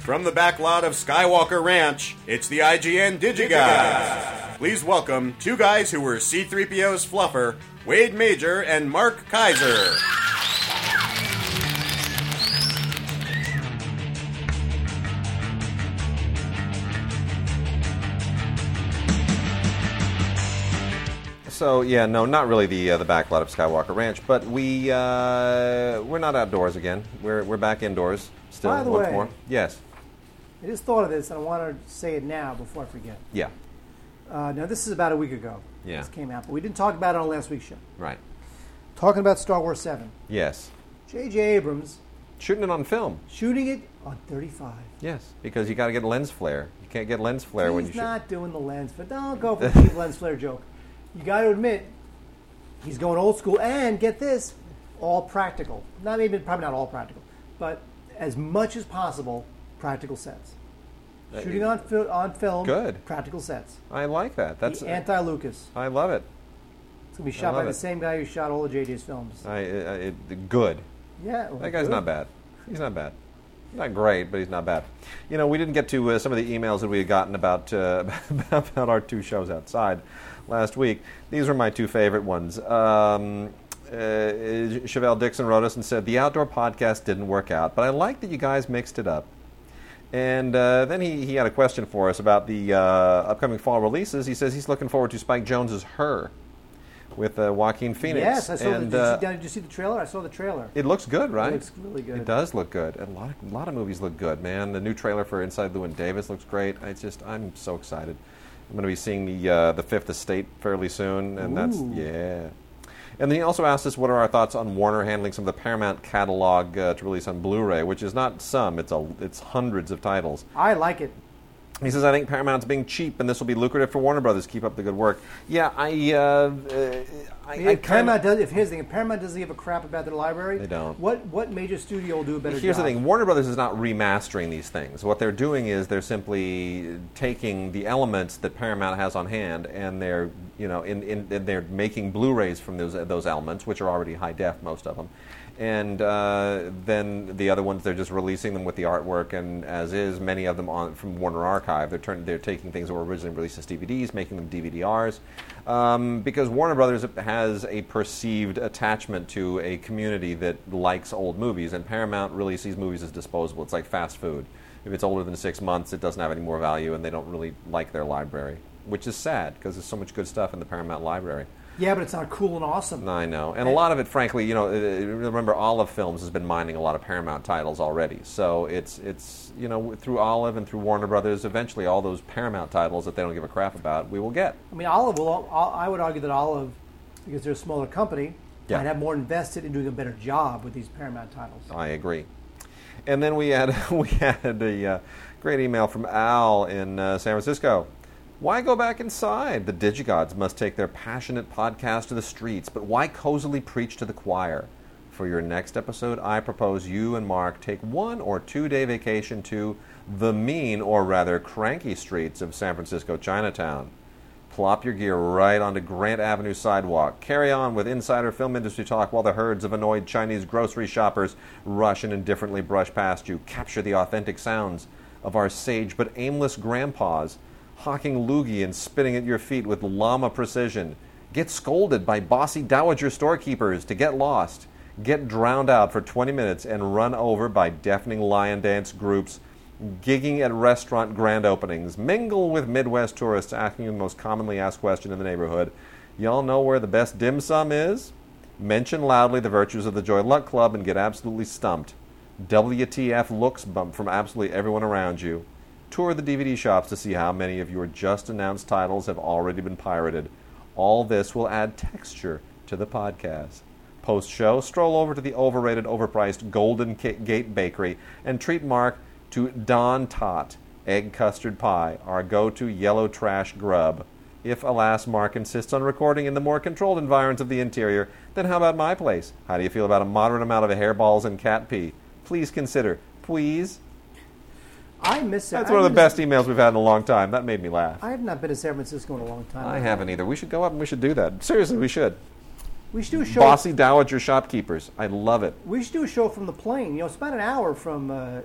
From the back lot of Skywalker Ranch, it's the IGN DigiGuys. Please welcome two guys who were C3PO's fluffer, Wade Major and Mark Kaiser. So yeah, no, not really the uh, the back lot of Skywalker Ranch, but we uh, we're not outdoors again. We're we're back indoors still By the once way- more. Yes, I just thought of this, and I want to say it now before I forget. yeah, Uh, now, this is about a week ago. Yeah. This came out, but we didn't talk about it on last week's show. right. Talking about Star Wars 7. Yes, J.J. Abrams shooting it on film. shooting it on 35. Yes, because you got to get lens flare. You can't get lens flare when you He's not doing the lens flare. Don't go for the cheap lens flare joke. You got to admit, he's going old school, and get this, all practical. Not even probably not all practical, but as much as possible, practical sets. Shooting on fil- on film, Good. practical sets. I like that. That's anti-Lucas. I love it. It's gonna be shot by love the it. same guy who shot all of JJ's films. I, I it, good. Yeah, well, That guy's good. not bad. He's not bad. Not great, but he's not bad. You know, we didn't get to uh, some of the emails that we had gotten about uh, about our two shows outside last week. These were my two favorite ones. Um, uh, Chevelle Dixon wrote us and said the outdoor podcast didn't work out, but I like that you guys mixed it up. And uh, then he, he had a question for us about the uh, upcoming fall releases. He says he's looking forward to Spike Jonze's Her with uh, Joaquin Phoenix. Yes, I saw. and, the, did, uh, you, see- did you see the trailer? I saw the trailer. it looks good, right? It looks really good. It does look good. A lot, of, a lot of movies look good, man. The new trailer for Inside Llewyn Davis looks great. I just, I'm so excited. I'm going to be seeing the uh, the Fifth Estate fairly soon, and that's yeah. And then he also asked us what are our thoughts on Warner handling some of the Paramount catalog uh, to release on Blu-ray, which is not some; it's a, it's hundreds of titles. I like it. He says, I think Paramount's being cheap, and this will be lucrative for Warner Brothers. Keep up the good work. Yeah, I, uh, uh, I, I Paramount does. If here's the thing, Paramount doesn't give a crap about their library, They don't. What what major studio will do a better job? Here's job? the thing: Warner Brothers is not remastering these things. What they're doing is they're simply taking the elements that Paramount has on hand, and they're you know in, in, they're making Blu-rays from those those elements, which are already high def, most of them. And uh, then the other ones, they're just releasing them with the artwork and as is. Many of them on from Warner Archive. They're turn, they're taking things that were originally released as DVDs, making them DVDRs, um, because Warner Brothers has a perceived attachment to a community that likes old movies, and Paramount really sees movies as disposable. It's like fast food. If it's older than six months, it doesn't have any more value, and they don't really like their library, which is sad because there's so much good stuff in the Paramount library. Yeah, but it's not cool and awesome. I know, and a lot of it, frankly, you know, uh, remember Olive Films has been mining a lot of Paramount titles already. So it's it's you know through Olive and through Warner Brothers, eventually all those Paramount titles that they don't give a crap about, we will get. I mean, Olive will. I would argue that Olive, because they're a smaller company, Yeah. might have more invested in doing a better job with these Paramount titles. I agree. And then we had we had a uh, great email from Al in uh, San Francisco. Why go back inside? The Digigods must take their passionate podcast to the streets, but why cozily preach to the choir? For your next episode, I propose you and Mark take one or two day vacation to the mean, or rather cranky streets of San Francisco Chinatown. Plop your gear right onto Grant Avenue sidewalk. Carry on with insider film industry talk while the herds of annoyed Chinese grocery shoppers rush and indifferently brush past you. Capture the authentic sounds of our sage but aimless grandpas, hawking loogie and spitting at your feet with llama precision. Get scolded by bossy dowager storekeepers to get lost. Get drowned out for 20 minutes and run over by deafening lion dance groups gigging at restaurant grand openings, mingle with Midwest tourists asking the most commonly asked question in the neighborhood. Y'all know where the best dim sum is? Mention loudly the virtues of the Joy Luck Club and get absolutely stumped. WTF looks bump from absolutely everyone around you. Tour the DVD shops to see how many of your just announced titles have already been pirated. All this will add texture to the podcast. Post show, stroll over to the overrated, overpriced Golden Gate Bakery and treat Mark to Don Tot egg custard pie, our go to yellow trash grub. If, alas, Mark insists on recording in the more controlled environs of the interior, then how about my place? How do you feel about a moderate amount of hairballs and cat pee? Please consider. Please? I miss it. That's I one of the best emails we've had in a long time. That made me laugh. I have not been to San Francisco in a long time. I haven't either. We should go up and we should do that. Seriously, we should. We should do a show. Bossy dowager shopkeepers. I love it. We should do a show from the plane. You know, it's about an hour from uh,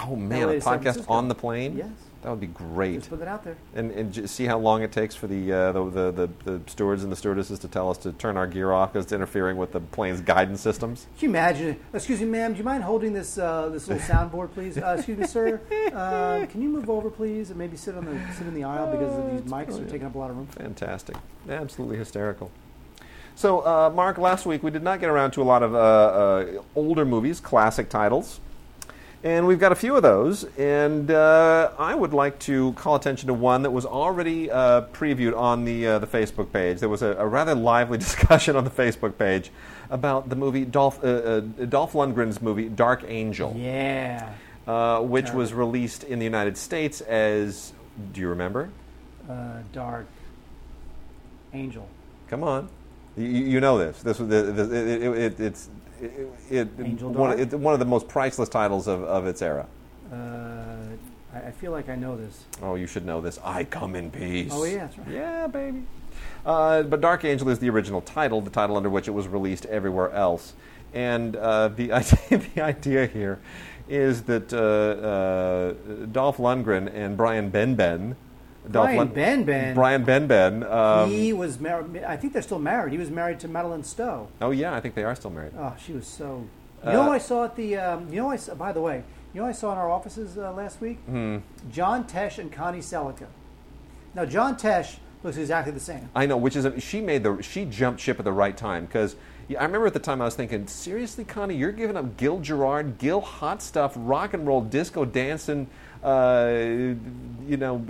Oh man, LA a podcast on the plane. Yes. That would be great. Just put it out there. And, and see how long it takes for the, uh, the, the, the the stewards and the stewardesses to tell us to turn our gear off because it's interfering with the plane's guidance systems. Can you imagine? Excuse me, ma'am. Do you mind holding this uh, this little soundboard, please? Uh, excuse me, sir. Uh, can you move over, please, and maybe sit on the sit in the aisle because of these it's mics are taking up a lot of room. Fantastic. Absolutely hysterical. So, uh, Mark, last week we did not get around to a lot of uh, uh, older movies, classic titles. And we've got a few of those. And uh, I would like to call attention to one that was already uh, previewed on the, uh, the Facebook page. There was a, a rather lively discussion on the Facebook page about the movie Dolph, uh, uh, Dolph Lundgren's movie Dark Angel, Yeah. uh, which was released in the United States as. Do you remember? Uh, dark angel. Come on, you, you know this. This was the, the, it, it, it, it's it, it, one, it, one of the most priceless titles of, of its era. Uh, I, I feel like I know this. Oh, you should know this. I come in peace. Oh yeah, that's right. Yeah, baby. Uh, but Dark Angel is the original title, the title under which it was released everywhere else. And uh, the, idea, the idea here is that uh, uh, Dolph Lundgren and Brian Benben. Dolph Brian Lund- Benben. Brian Benben. Um, he was married. I think they're still married. He was married to Madeleine Stowe. oh, yeah, I think they are still married. Oh, she was so. You know, Uh, who I saw at the. Um, you know, I saw, by the way. You know, I saw in our offices uh, last week. Hmm. John Tesh and Connie Sellecca. Now, John Tesh looks exactly the same. I know, which is a, she made the she jumped ship at the right time because I remember at the time I was thinking, seriously, Connie, you're giving up Gil Gerard, Gil hot stuff, rock and roll, disco dancing, uh, you know,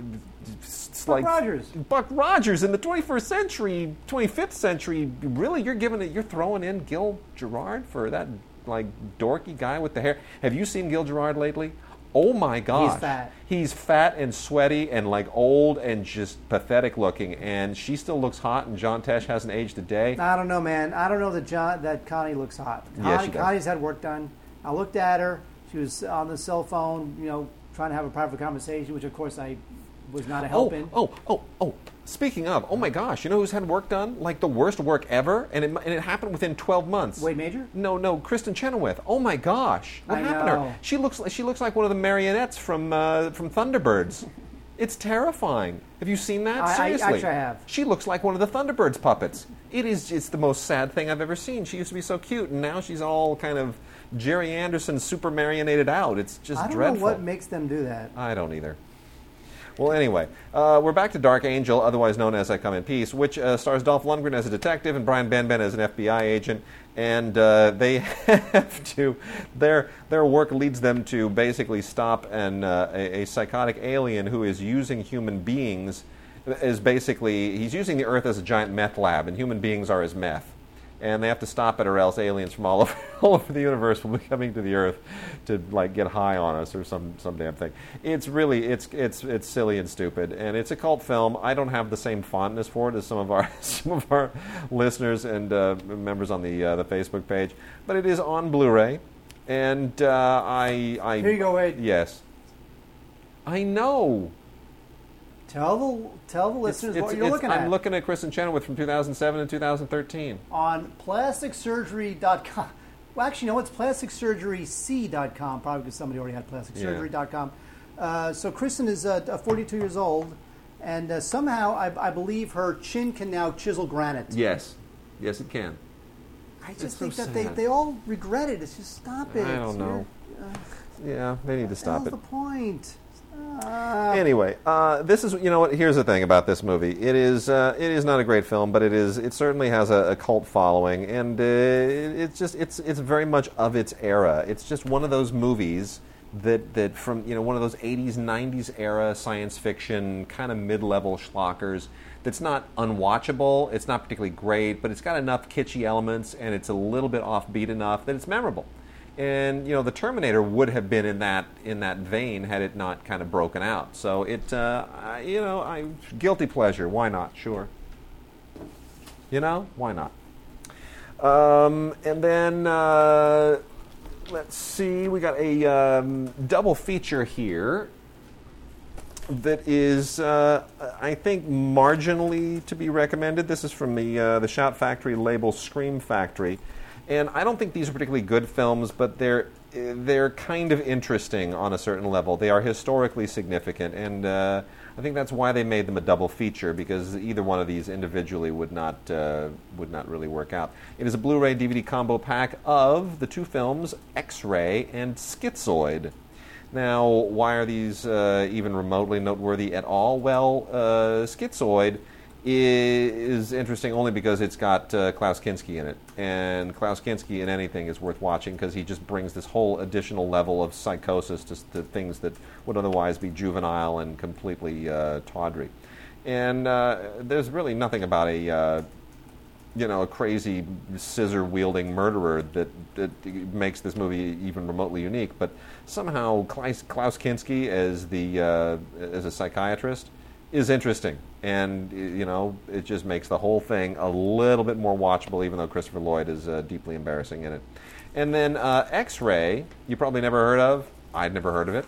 it's Buck like Rogers. Buck Rogers in the 21st century, 25th century. Really, you're giving it, you're throwing in Gil Gerard for that like dorky guy with the hair. Have you seen Gil Gerard lately? Oh my gosh. fat. He's fat and sweaty and like old and just pathetic looking. And she still looks hot, and John Tesh hasn't aged a day. I don't know, man. I don't know that John that Connie looks hot. Yeah, Connie, she does. Connie's had work done. I looked at her. She was on the cell phone, you know, trying to have a private conversation, which of course I was not a help Oh, in. oh, oh, oh. Speaking of, oh my gosh, you know who's had work done? Like the worst work ever? And it, and it happened within 12 months. Wade Major? No, no, Kristin Chenoweth. Oh my gosh, what I happened to her? She looks like she looks like one of the marionettes from uh, from Thunderbirds. it's terrifying. Have you seen that? I- I- Seriously, actually I have. She looks like one of the Thunderbirds puppets. It is. It's the most sad thing I've ever seen. She used to be so cute, and now she's all kind of Gerry Anderson super marionated out. It's just dreadful. I don't dreadful. know what makes them do that. I don't either. Well, anyway, uh, we're back to Dark Angel, otherwise known as I Come in Peace, which uh, stars Dolph Lundgren as a detective and Brian Benben as an FBI agent. And uh, they have to, their, their work leads them to basically stop an, uh, a, a psychotic alien who is using human beings, is basically, he's using the Earth as a giant meth lab, and human beings are his meth and they have to stop it or else aliens from all over, all over the universe will be coming to the earth to like get high on us or some, some damn thing. It's really it's it's it's silly and stupid and it's a cult film. I don't have the same fondness for it as some of our some of our listeners and uh, members on the uh, the facebook page but it is on blu-ray and uh, i i Here you go, Wade. yes. I know Tell the tell the listeners It's- what you're it's- looking i'm at looking at kristin chenoweth from 2007 and 2013 on plasticsurgery.com. Well, actually, no, it's plasticsurgeryc.com, probably because somebody already had plasticsurgery.com. Uh, so Kristin is uh, uh, 42 years old, and uh, somehow I, I believe her chin can now chisel granite. yes yes it can I It's just so think that they, sad. they all regret it. It's just stop it. I don't know. Yeah, they need to stop What's it. the point? Stop. Anyway, uh, this is you know what? Here's the thing about this movie. It is uh, it is not a great film, but it is it certainly has a, a cult following, and uh, it, it's just it's it's very much of its era. It's just one of those movies that that from you know one of those 80s 90s era science fiction kind of mid-level schlockers that's not unwatchable. It's not particularly great, but it's got enough kitschy elements, and it's a little bit offbeat enough that it's memorable. And you know, the Terminator would have been in that in that vein had it not kind of broken out. So it, uh, I, you know, I guilty pleasure. Why not? Sure. You know, why not? Um, and then uh, let's see, we got a um, double feature here that is, uh, I think, marginally to be recommended. This is from the uh, the Shout Factory label Scream Factory, and I don't think these are particularly good films, but they're they're kind of interesting on a certain level. They are historically significant, and uh, I think that's why they made them a double feature because either one of these individually would not uh, would not really work out. It is a Blu-ray DVD combo pack of the two films X-Ray and Schizoid. Now, why are these uh, even remotely noteworthy at all? Well, uh, Schizoid is interesting only because it's got uh, Klaus Kinski in it. And Klaus Kinski in anything is worth watching because he just brings this whole additional level of psychosis to, to things that would otherwise be juvenile and completely uh, tawdry. And uh, there's really nothing about a uh, you know, a crazy scissor wielding murderer that, that makes this movie even remotely unique. But somehow Klaus, Klaus Kinski as the uh, as a psychiatrist is interesting, and you know, it just makes the whole thing a little bit more watchable, even though Christopher Lloyd is uh, deeply embarrassing in it. And then uh, X-Ray, you probably never heard of. I'd never heard of it.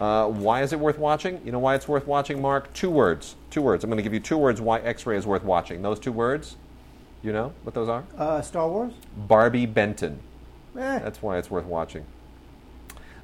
Uh, why is it worth watching? You know why it's worth watching, Mark? Two words. Two words. I'm going to give you two words why X-Ray is worth watching. Those two words, you know what those are? Uh, Star Wars? Barbi Benton. Eh. That's why it's worth watching.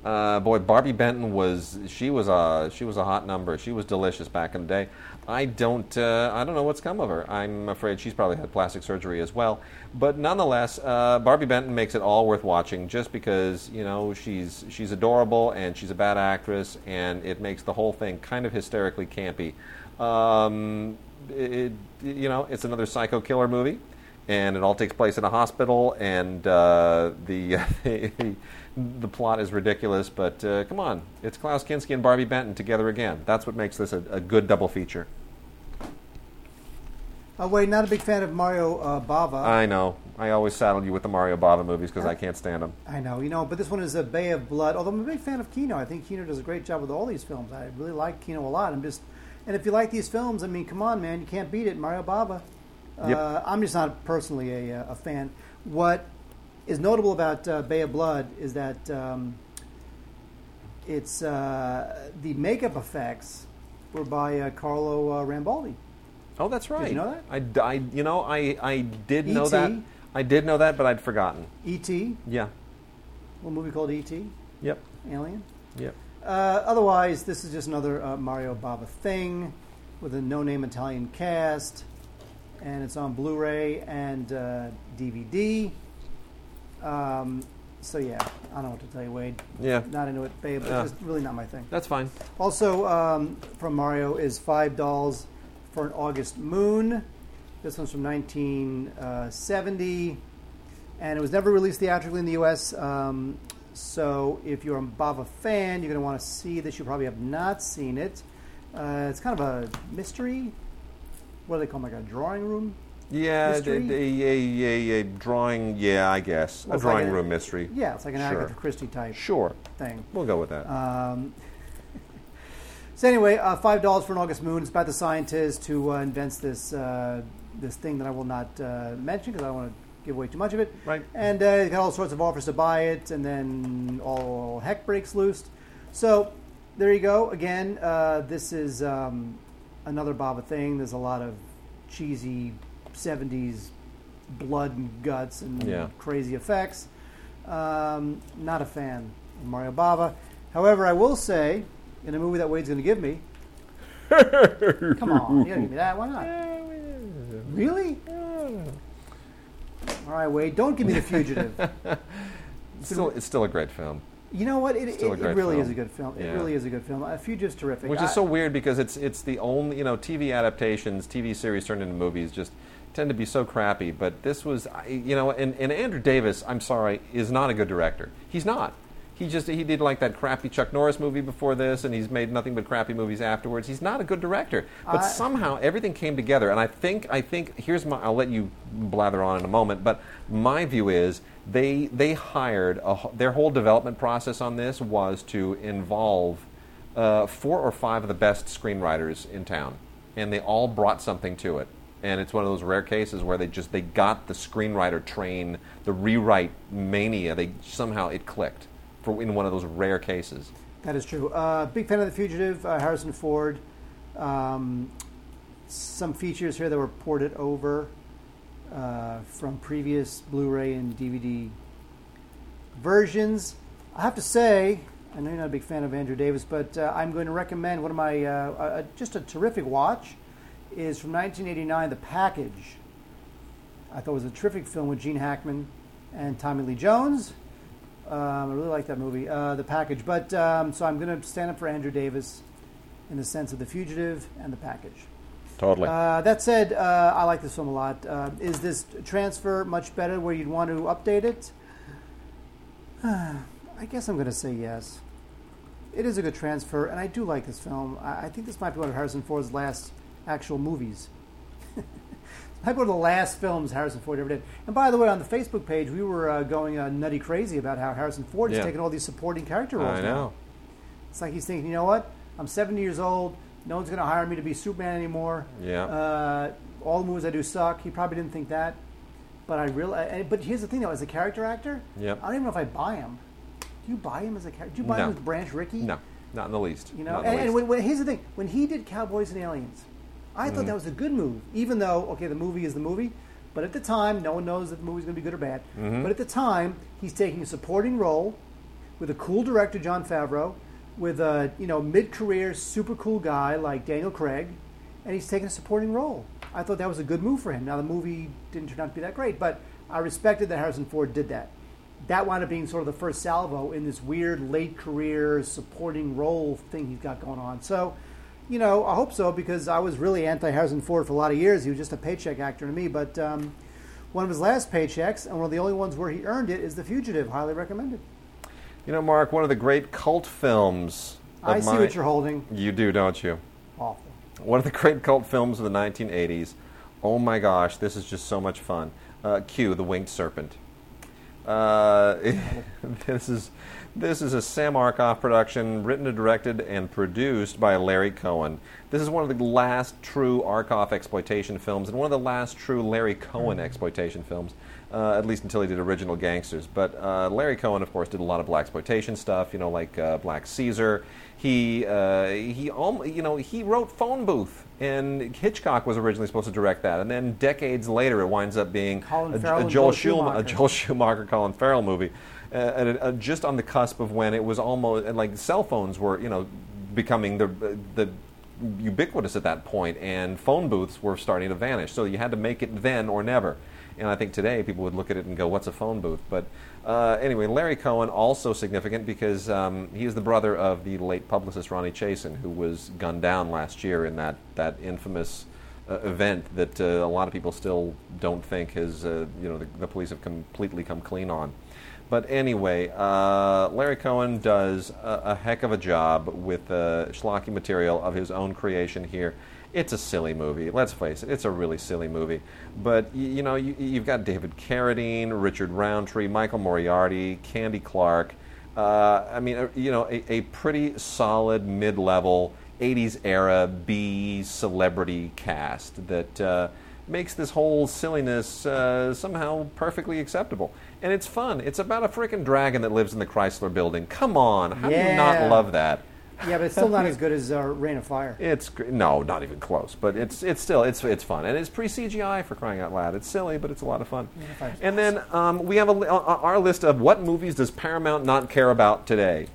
Uh, boy, Barbi Benton was she was a she was a hot number. She was delicious back in the day. I don't uh, I don't know what's come of her. I'm afraid she's probably had plastic surgery as well. But nonetheless, uh, Barbi Benton makes it all worth watching just because you know she's she's adorable and she's a bad actress and it makes the whole thing kind of hysterically campy. Um, it, you know, it's another psycho killer movie, and it all takes place in a hospital, and uh, the the plot is ridiculous. But uh, come on, it's Klaus Kinski and Barbi Benton together again. That's what makes this a, a good double feature. Oh, wait, not a big fan of Mario uh, Bava. I know. I always saddle you with the Mario Bava movies because I can't stand them. I know, you know, but this one is a Bay of Blood. Although I'm a big fan of Kino, I think Kino does a great job with all these films. I really like Kino a lot. I'm just, and if you like these films, I mean, come on, man, you can't beat it. Mario Bava. Uh, Yep. I'm just not personally a, uh, a fan. What is notable about uh, Bay of Blood is that um, it's uh, the makeup effects were by uh, Carlo uh, Rambaldi. Oh, that's right. Did you know that? I, I- you know, I, I did know E.T.. that. I did know that, but I'd forgotten. E.T., Yeah. E a movie called E.T., Yep. Alien. Yep. Uh, otherwise, this is just another uh, Mario Bava thing with a no-name Italian cast, and it's on Blu-ray and uh, DVD. Um, so yeah, I don't know what to tell you, Wade. Yeah. Not into it, babe. It's Yeah. just really not my thing. That's fine. Also, um, from Mario is five dolls for an August Moon. This one's from 1970, and it was never released theatrically in the U.S. Um, so, if you're a Bava fan, you're going to want to see this. You probably have not seen it. Uh, it's kind of a mystery. What do they call them? Like a drawing room? Yeah, a, a, a, drawing. Yeah, I guess a drawing room mystery. Yeah, it's like an. Agatha Christie type Sure, thing. we'll go with that. Um, so anyway, uh, five dollars for an August Moon. It's about the scientist who uh, invents this uh, this thing that I will not uh, mention because I don't want to give away too much of it. Right. And uh, he's got all sorts of offers to buy it, and then all heck breaks loose. So there you go. Again, uh, this is um, another Bava thing. There's a lot of cheesy '70s blood and guts and Yeah. crazy effects. Um, not a fan of Mario Bava. However, I will say, in a movie that Wade's going to give me, come on, you don't give me that. Why not? Really? All right, Wade, don't give me The Fugitive. It's still, it's still a great film, You know what? It, it, it really film. is a good film. It Yeah. really is a good film. A Fugitive's terrific. which I- is so weird because it's it's the only you know TV adaptations, TV series turned into movies just tend to be so crappy. But this was you know, and, and Andrew Davis, I'm sorry, is not a good director. He's not. He just he did like that crappy Chuck Norris movie before this, and he's made nothing but crappy movies afterwards. He's not a good director, but I- somehow everything came together. And I think I think here's my. I'll let you blather on in a moment, but my view is they they hired a, their whole development process on this was to involve uh, four or five of the best screenwriters in town, and they all brought something to it. And it's one of those rare cases where they just they got the screenwriter train, the rewrite mania. They somehow it clicked for in one of those rare cases. That is true. Uh, big fan of The Fugitive, uh, Harrison Ford. Um, some features here that were ported over uh, from previous Blu ray and DVD versions. I have to say, I know you're not a big fan of Andrew Davis, but uh, I'm going to recommend one of my uh, uh, just a terrific watch is from 1989, The Package. I thought it was a terrific film with Gene Hackman and Tommy Lee Jones. Um, I really like that movie, uh, The Package. But um, so I'm going to stand up for Andrew Davis in the sense of The Fugitive and The Package. Totally. Uh, that said, uh, I like this film a lot. Uh, is this transfer much better where you'd want to update it? I guess I'm going to say yes. It is a good transfer, and I do like this film. I, I think this might be one of Harrison Ford's last actual movies. be one of the last films Harrison Ford ever did. And by the way, on the Facebook page, we were uh, going uh, nutty crazy about how Harrison Ford is taking all these supporting character roles. I now. know. It's like he's thinking, you know what? I'm 70 years old. No one's going to hire me to be Superman anymore. Yeah. Uh, all the movies I do suck. He probably didn't think that. But I really. But here's the thing, though. As a character actor, Yep. I don't even know if I buy him. Do you buy him as a character? Do you buy No. him with Branch Rickey? No, not in the least. You know, Not in the and, and least. when, when, here's the thing: when he did Cowboys and Aliens, I Mm-hmm. thought that was a good move. Even though, okay, the movie is the movie, but at the time, no one knows if the movie's going to be good or bad. Mm-hmm. But at the time, he's taking a supporting role with a cool director, Jon Favreau, with a you know mid-career super cool guy like Daniel Craig, and he's taking a supporting role. I thought that was a good move for him. Now the movie didn't turn out to be that great, but I respected that Harrison Ford did that. That wound up being sort of the first salvo in this weird late career supporting role thing he's got going on. So, you know, I hope so because I was really anti Harrison Ford for a lot of years. He was just a paycheck actor to me. But um, one of his last paychecks, and one of the only ones where he earned it, is The Fugitive. Highly recommended. You know, Mark, one of the great cult films. Of I see my- what you're holding. You do, don't you? Awful. One of the great cult films of the 1980s. Oh my gosh, this is just so much fun. Uh, Q, The Winged Serpent. Uh, this is this is a Sam Arkoff production, written and directed and produced by Larry Cohen. This is one of the last true Arkoff exploitation films, and one of the last true Larry Cohen exploitation films, uh, at least until he did Original Gangsters. But uh, Larry Cohen, of course, did a lot of black exploitation stuff, you know, like uh, Black Caesar. He uh, he you know he wrote Phone Booth, and Hitchcock was originally supposed to direct that, and then decades later it winds up being a, a Joel Joel Schumacher, a Joel Schumacher, Colin Farrell movie, uh, uh, just on the cusp of when it was almost like cell phones were you know becoming the the ubiquitous at that point, and phone booths were starting to vanish. So you had to make it then or never. And I think today people would look at it and go, "What's a phone booth?" But uh, anyway, Larry Cohen also significant because um, he is the brother of the late publicist Ronnie Chasen, who was gunned down last year in that that infamous uh, event that uh, a lot of people still don't think has uh, you know the, the police have completely come clean on. But anyway, uh, Larry Cohen does a, a heck of a job with uh, schlocky material of his own creation here. It's a silly movie. Let's face it, it's a really silly movie. But y- you know, you, you've got David Carradine, Richard Roundtree, Michael Moriarty, Candy Clark. Uh, I mean, uh, you know, a, a pretty solid mid-level '80s era B celebrity cast that. Uh, makes this whole silliness uh, somehow perfectly acceptable. And it's fun. It's about a freaking dragon that lives in the Chrysler building. Come on, how do you Yeah. not love that? Yeah, but it's still not as good as uh, Rain of Fire. It's gr- no, not even close. But it's it's still it's it's fun and it's pre CGI for crying out loud. It's silly, but it's a lot of fun. And then um, we have a, li- uh, our list of what movies does Paramount not care about today.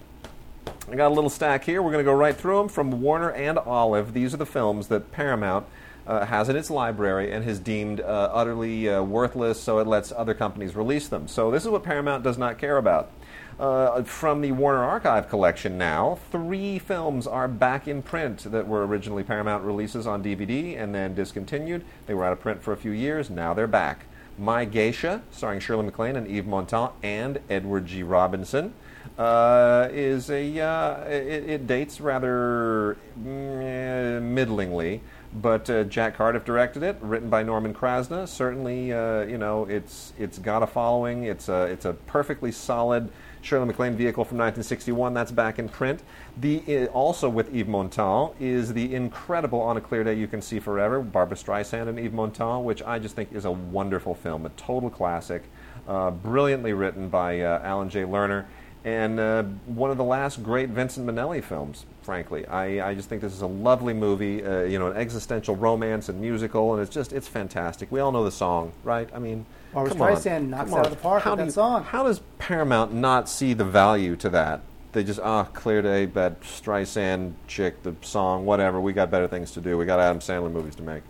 I got a little stack here. We're going to go right through them from Warner and Olive. These are the films that Paramount uh, has in its library and has deemed uh, utterly uh, worthless, so it lets other companies release them. So this is what Paramount does not care about. Uh, from the Warner Archive collection now, three films are back in print that were originally Paramount releases on DVD and then discontinued. They were out of print for a few years. Now they're back. My Geisha, starring Shirley MacLaine and Yves Montand and Edward G. Robinson, uh, is a uh, it, it dates rather mm, middlingly, but uh, Jack Cardiff directed it, written by Norman Krasna. Certainly, uh, you know it's it's got a following. It's a it's a perfectly solid Shirley MacLaine vehicle from 1961. That's back in print. The uh, also with Yves Montand is the incredible On a Clear Day You Can See Forever, Barbra Streisand and Yves Montand, which I just think is a wonderful film, a total classic, uh, brilliantly written by uh, Alan J. Lerner. and uh, one of the last great Vincent Minnelli films. Frankly, I, I just think this is a lovely movie. Uh, you know, an existential romance and musical, and it's just it's fantastic. We all know the song, right? I mean, on, Streisand knocks out of the park how with that you- song. How does Paramount not see the value to that? They just ah clear day that Streisand chick, the song, whatever. We got better things to do. We got Adam Sandler movies to make.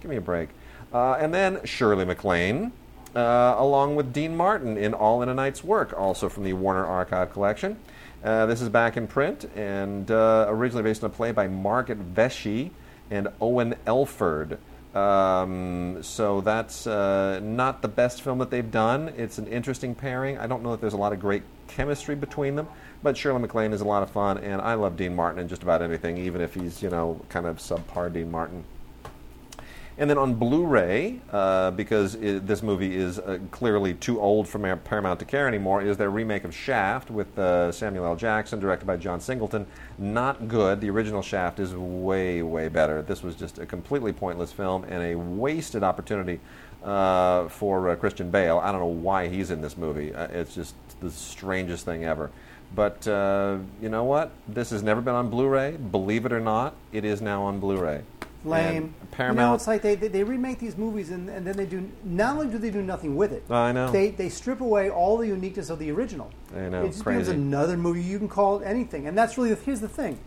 Give me a break. Uh, and then Shirley MacLaine, uh, along with Dean Martin in All in a Night's Work, also from the Warner Archive collection. Uh, this is back in print and uh, originally based on a play by Margaret Vesey and Owen Elford. Um, so that's uh, not the best film that they've done. It's an interesting pairing. I don't know that there's a lot of great chemistry between them, but Shirley MacLaine is a lot of fun, and I love Dean Martin in just about anything, even if he's you know kind of subpar Dean Martin. And then on Blu-ray, uh, because i this movie is uh, clearly too old for Paramount to care anymore, is their remake of Shaft with uh, Samuel L. Jackson, directed by John Singleton. Not good. The original Shaft is way, way better. This was just a completely pointless film and a wasted opportunity uh, for uh, Christian Bale. I don't know why he's in this movie. Uh, it's just the strangest thing ever. But you know what? This has never been on Blu-ray. Believe it or not, it is now on Blu-ray. Lame. And Paramount. You know, it's like they, they, they remake these movies and, and then they do. Not only do they do nothing with it, I know. They they strip away all the uniqueness of the original. I know, It just becomes another movie. You can call it anything, and that's really the, here's the thing.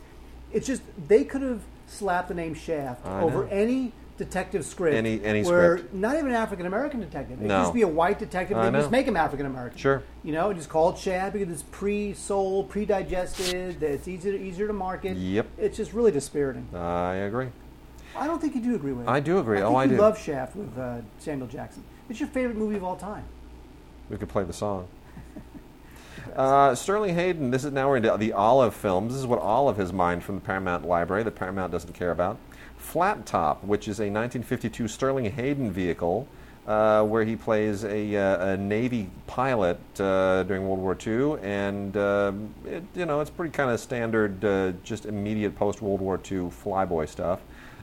It's just they could have slapped the name Shaft I over know. any detective script. Any- any where script. Not even an African American detective. It No. could just be a white detective. They just make him African American. Sure. You know, just call it Shaft because it's pre-sold, pre-digested. that It's easier easier to market. Yep. It's just really dispiriting. I agree. I don't think you do agree with it. I do agree. I Oh, think I you do. love Shaft with uh, Samuel Jackson. It's your favorite movie of all time. We could play the song. Uh, Sterling Hayden, this is now we're into the Olive films. This is what Olive has mined from the Paramount library that Paramount doesn't care about. Flat Top, which is a 1952 Sterling Hayden vehicle uh, where he plays a, uh, a Navy pilot uh, during World War II. And, um it, you know, it's pretty kind of standard, uh, just immediate post World War II flyboy stuff.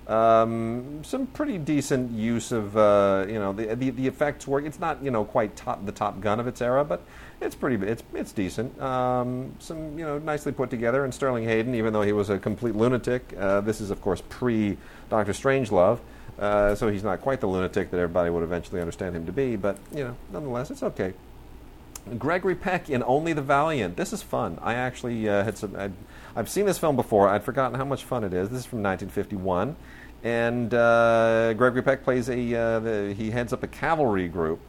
Um, some pretty decent use of uh, you know the, the the effects work. It's not you know quite top the Top Gun of its era, but it's pretty it's it's decent. Um, some you know nicely put together. And Sterling Hayden, even though he was a complete lunatic, uh, this is of course pre Doctor Strangelove, uh, so he's not quite the lunatic that everybody would eventually understand him to be. But you know nonetheless, it's okay. Gregory Peck in Only the Valiant. This is fun. I actually uh, had some. I'd, I've seen this film before. I'd forgotten how much fun it is. This is from 1951, and uh, Gregory Peck plays a. Uh, the, he heads up a cavalry group,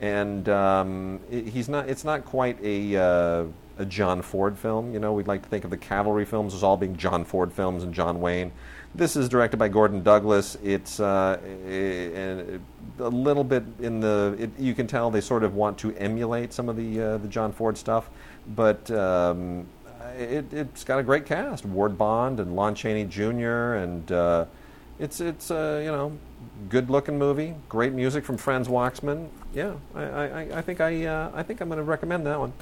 and um, i- he's not. It's not quite a. Uh, a John Ford film, you know, we'd like to think of the cavalry films as all being John Ford films and John Wayne. This is directed by Gordon Douglas. It's uh, a, a little bit in the. It, you can tell they sort of want to emulate some of the uh, the John Ford stuff, but um, it, it's got a great cast: Ward Bond and Lon Chaney Jr. and uh, it's it's uh, you know good looking movie. Great music from Franz Waxman. Yeah, I, I, I think I uh, I think I'm going to recommend that one.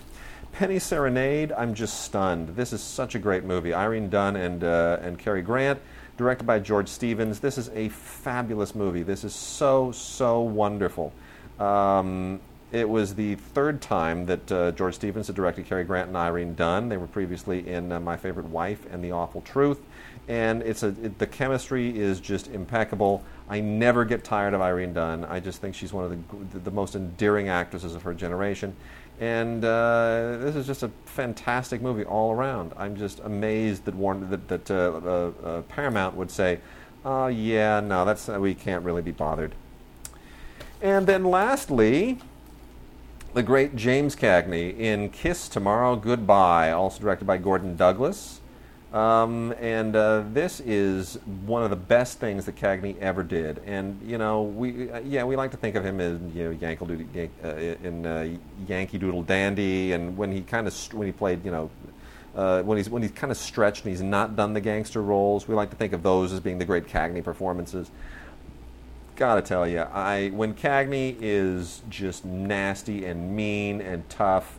Penny Serenade, I'm just stunned. This is such a great movie. Irene Dunne and uh, and Cary Grant, directed by George Stevens. This is a fabulous movie. This is so so wonderful. Um, it was the third time that uh, George Stevens had directed Cary Grant and Irene Dunne. They were previously in uh, My Favorite Wife and The Awful Truth, and it's a it, the chemistry is just impeccable. I never get tired of Irene Dunne. I just think she's one of the the most endearing actresses of her generation. And uh, this is just a fantastic movie all around. I'm just amazed that Warner, that, that uh, uh, uh, Paramount would say, "Oh yeah, no, that's we can't really be bothered." And then lastly, the great James Cagney in Kiss Tomorrow Goodbye, also directed by Gordon Douglas. Um, and uh, this is one of the best things that Cagney ever did. And you know, we uh, yeah, we like to think of him as you know Doodle, Yan- uh, in uh, Yankee Doodle Dandy, and when he kind of st- when he played you know. Uh, when he's when he's kind of stretched and he's not done the gangster roles, we like to think of those as being the great Cagney performances gotta tell you, I when Cagney is just nasty and mean and tough,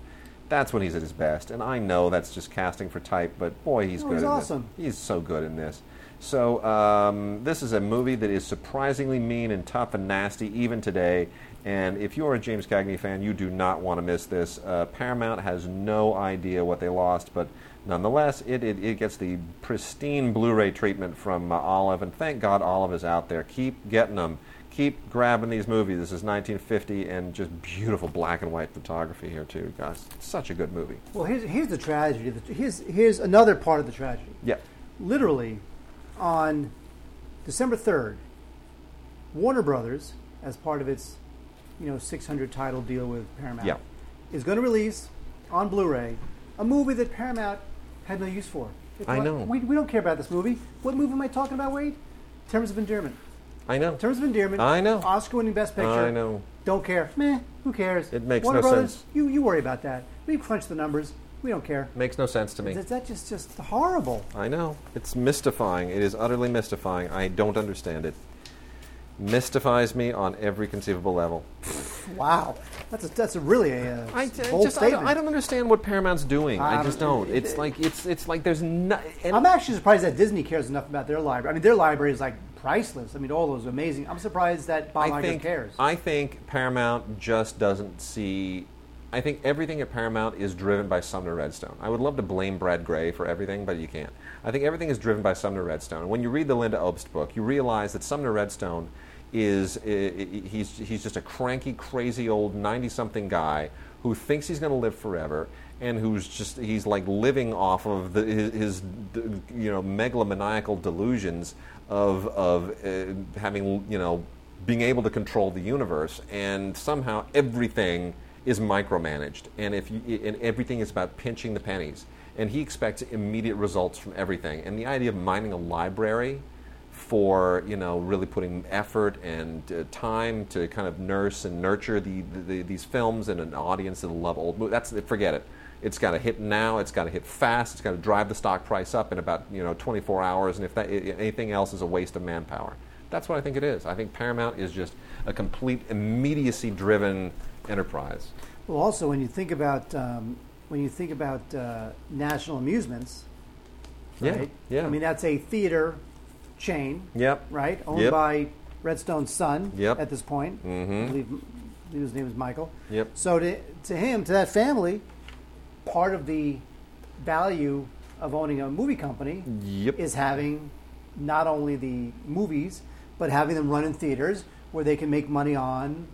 that's when he's at his best. And I know that's just casting for type, but boy, he's No, good. he's in awesome. This. He's so good in this. So um, this is a movie that is surprisingly mean and tough and nasty even today. And if you're a James Cagney fan, you do not want to miss this. Uh, Paramount has no idea what they lost, but nonetheless, it, it, it gets the pristine Blu ray treatment from uh, Olive, and thank God Olive is out there. Keep getting them. Keep grabbing these movies. This is 1950 and just beautiful black and white photography here, too. Guys, such a good movie. Well, here's, here's the tragedy. Here's, here's another part of the tragedy. Yeah. Literally, on December 3rd, Warner Brothers, as part of its you know 600 title deal with Paramount, Yeah. is going to release on Blu-ray a movie that Paramount had no use for. They I know. We, we don't care about this movie. What movie am I talking about, Wade? Terms of Endearment. I know. In terms of Endearment. I know. Oscar-winning Best Picture. I know. Don't care. Meh. Who cares? It makes Warner no Brothers, sense. You you worry about that. We crunch the numbers. We don't care. Makes no sense to me. Is that just just horrible? I know. It's mystifying. It is utterly mystifying. I don't understand it. Mystifies me on every conceivable level. Wow, that's a, that's a really a uh, I, I bold just I don't, statement. I don't understand what Paramount's doing. I, I just don't- don't. It's like it's it's like there's no. and- I'm actually surprised that Disney cares enough about their library. I mean, their library is like priceless. I mean, all those amazing. I'm surprised that Bob I Iger think cares. I think Paramount just doesn't see. I think everything at Paramount is driven by Sumner Redstone. I would love to blame Brad Grey for everything, but you can't. I think everything is driven by Sumner Redstone. And when you read the Lynda Obst book, you realize that Sumner Redstone is he's he's just a cranky, crazy old ninety-something guy who thinks he's going to live forever and who's just he's like living off of the, his, his you know megalomaniacal delusions of of uh, having you know being able to control the universe. And somehow everything is micromanaged. And if you, and everything is about pinching the pennies. And he expects immediate results from everything. And the idea of mining a library for you know really putting effort and uh, time to kind of nurse and nurture the, the, these films and an audience that'll love old movies. That's forget it. It's got to hit now. It's got to hit fast. It's got to drive the stock price up in about you know 24 hours. And if that anything else is a waste of manpower, that's what I think it is. I think Paramount is just a complete immediacy-driven enterprise. well, also when you think about um, when you think about uh, National Amusements, Yeah, yeah. I mean, that's a theater chain, Yep. right? Owned Yep. by Redstone's son Yep. at this point. Mm-hmm. I, believe, I believe his name is Michael. Yep. So to, to him, to that family, part of the value of owning a movie company Yep. is having not only the movies, but having them run in theaters where they can make money on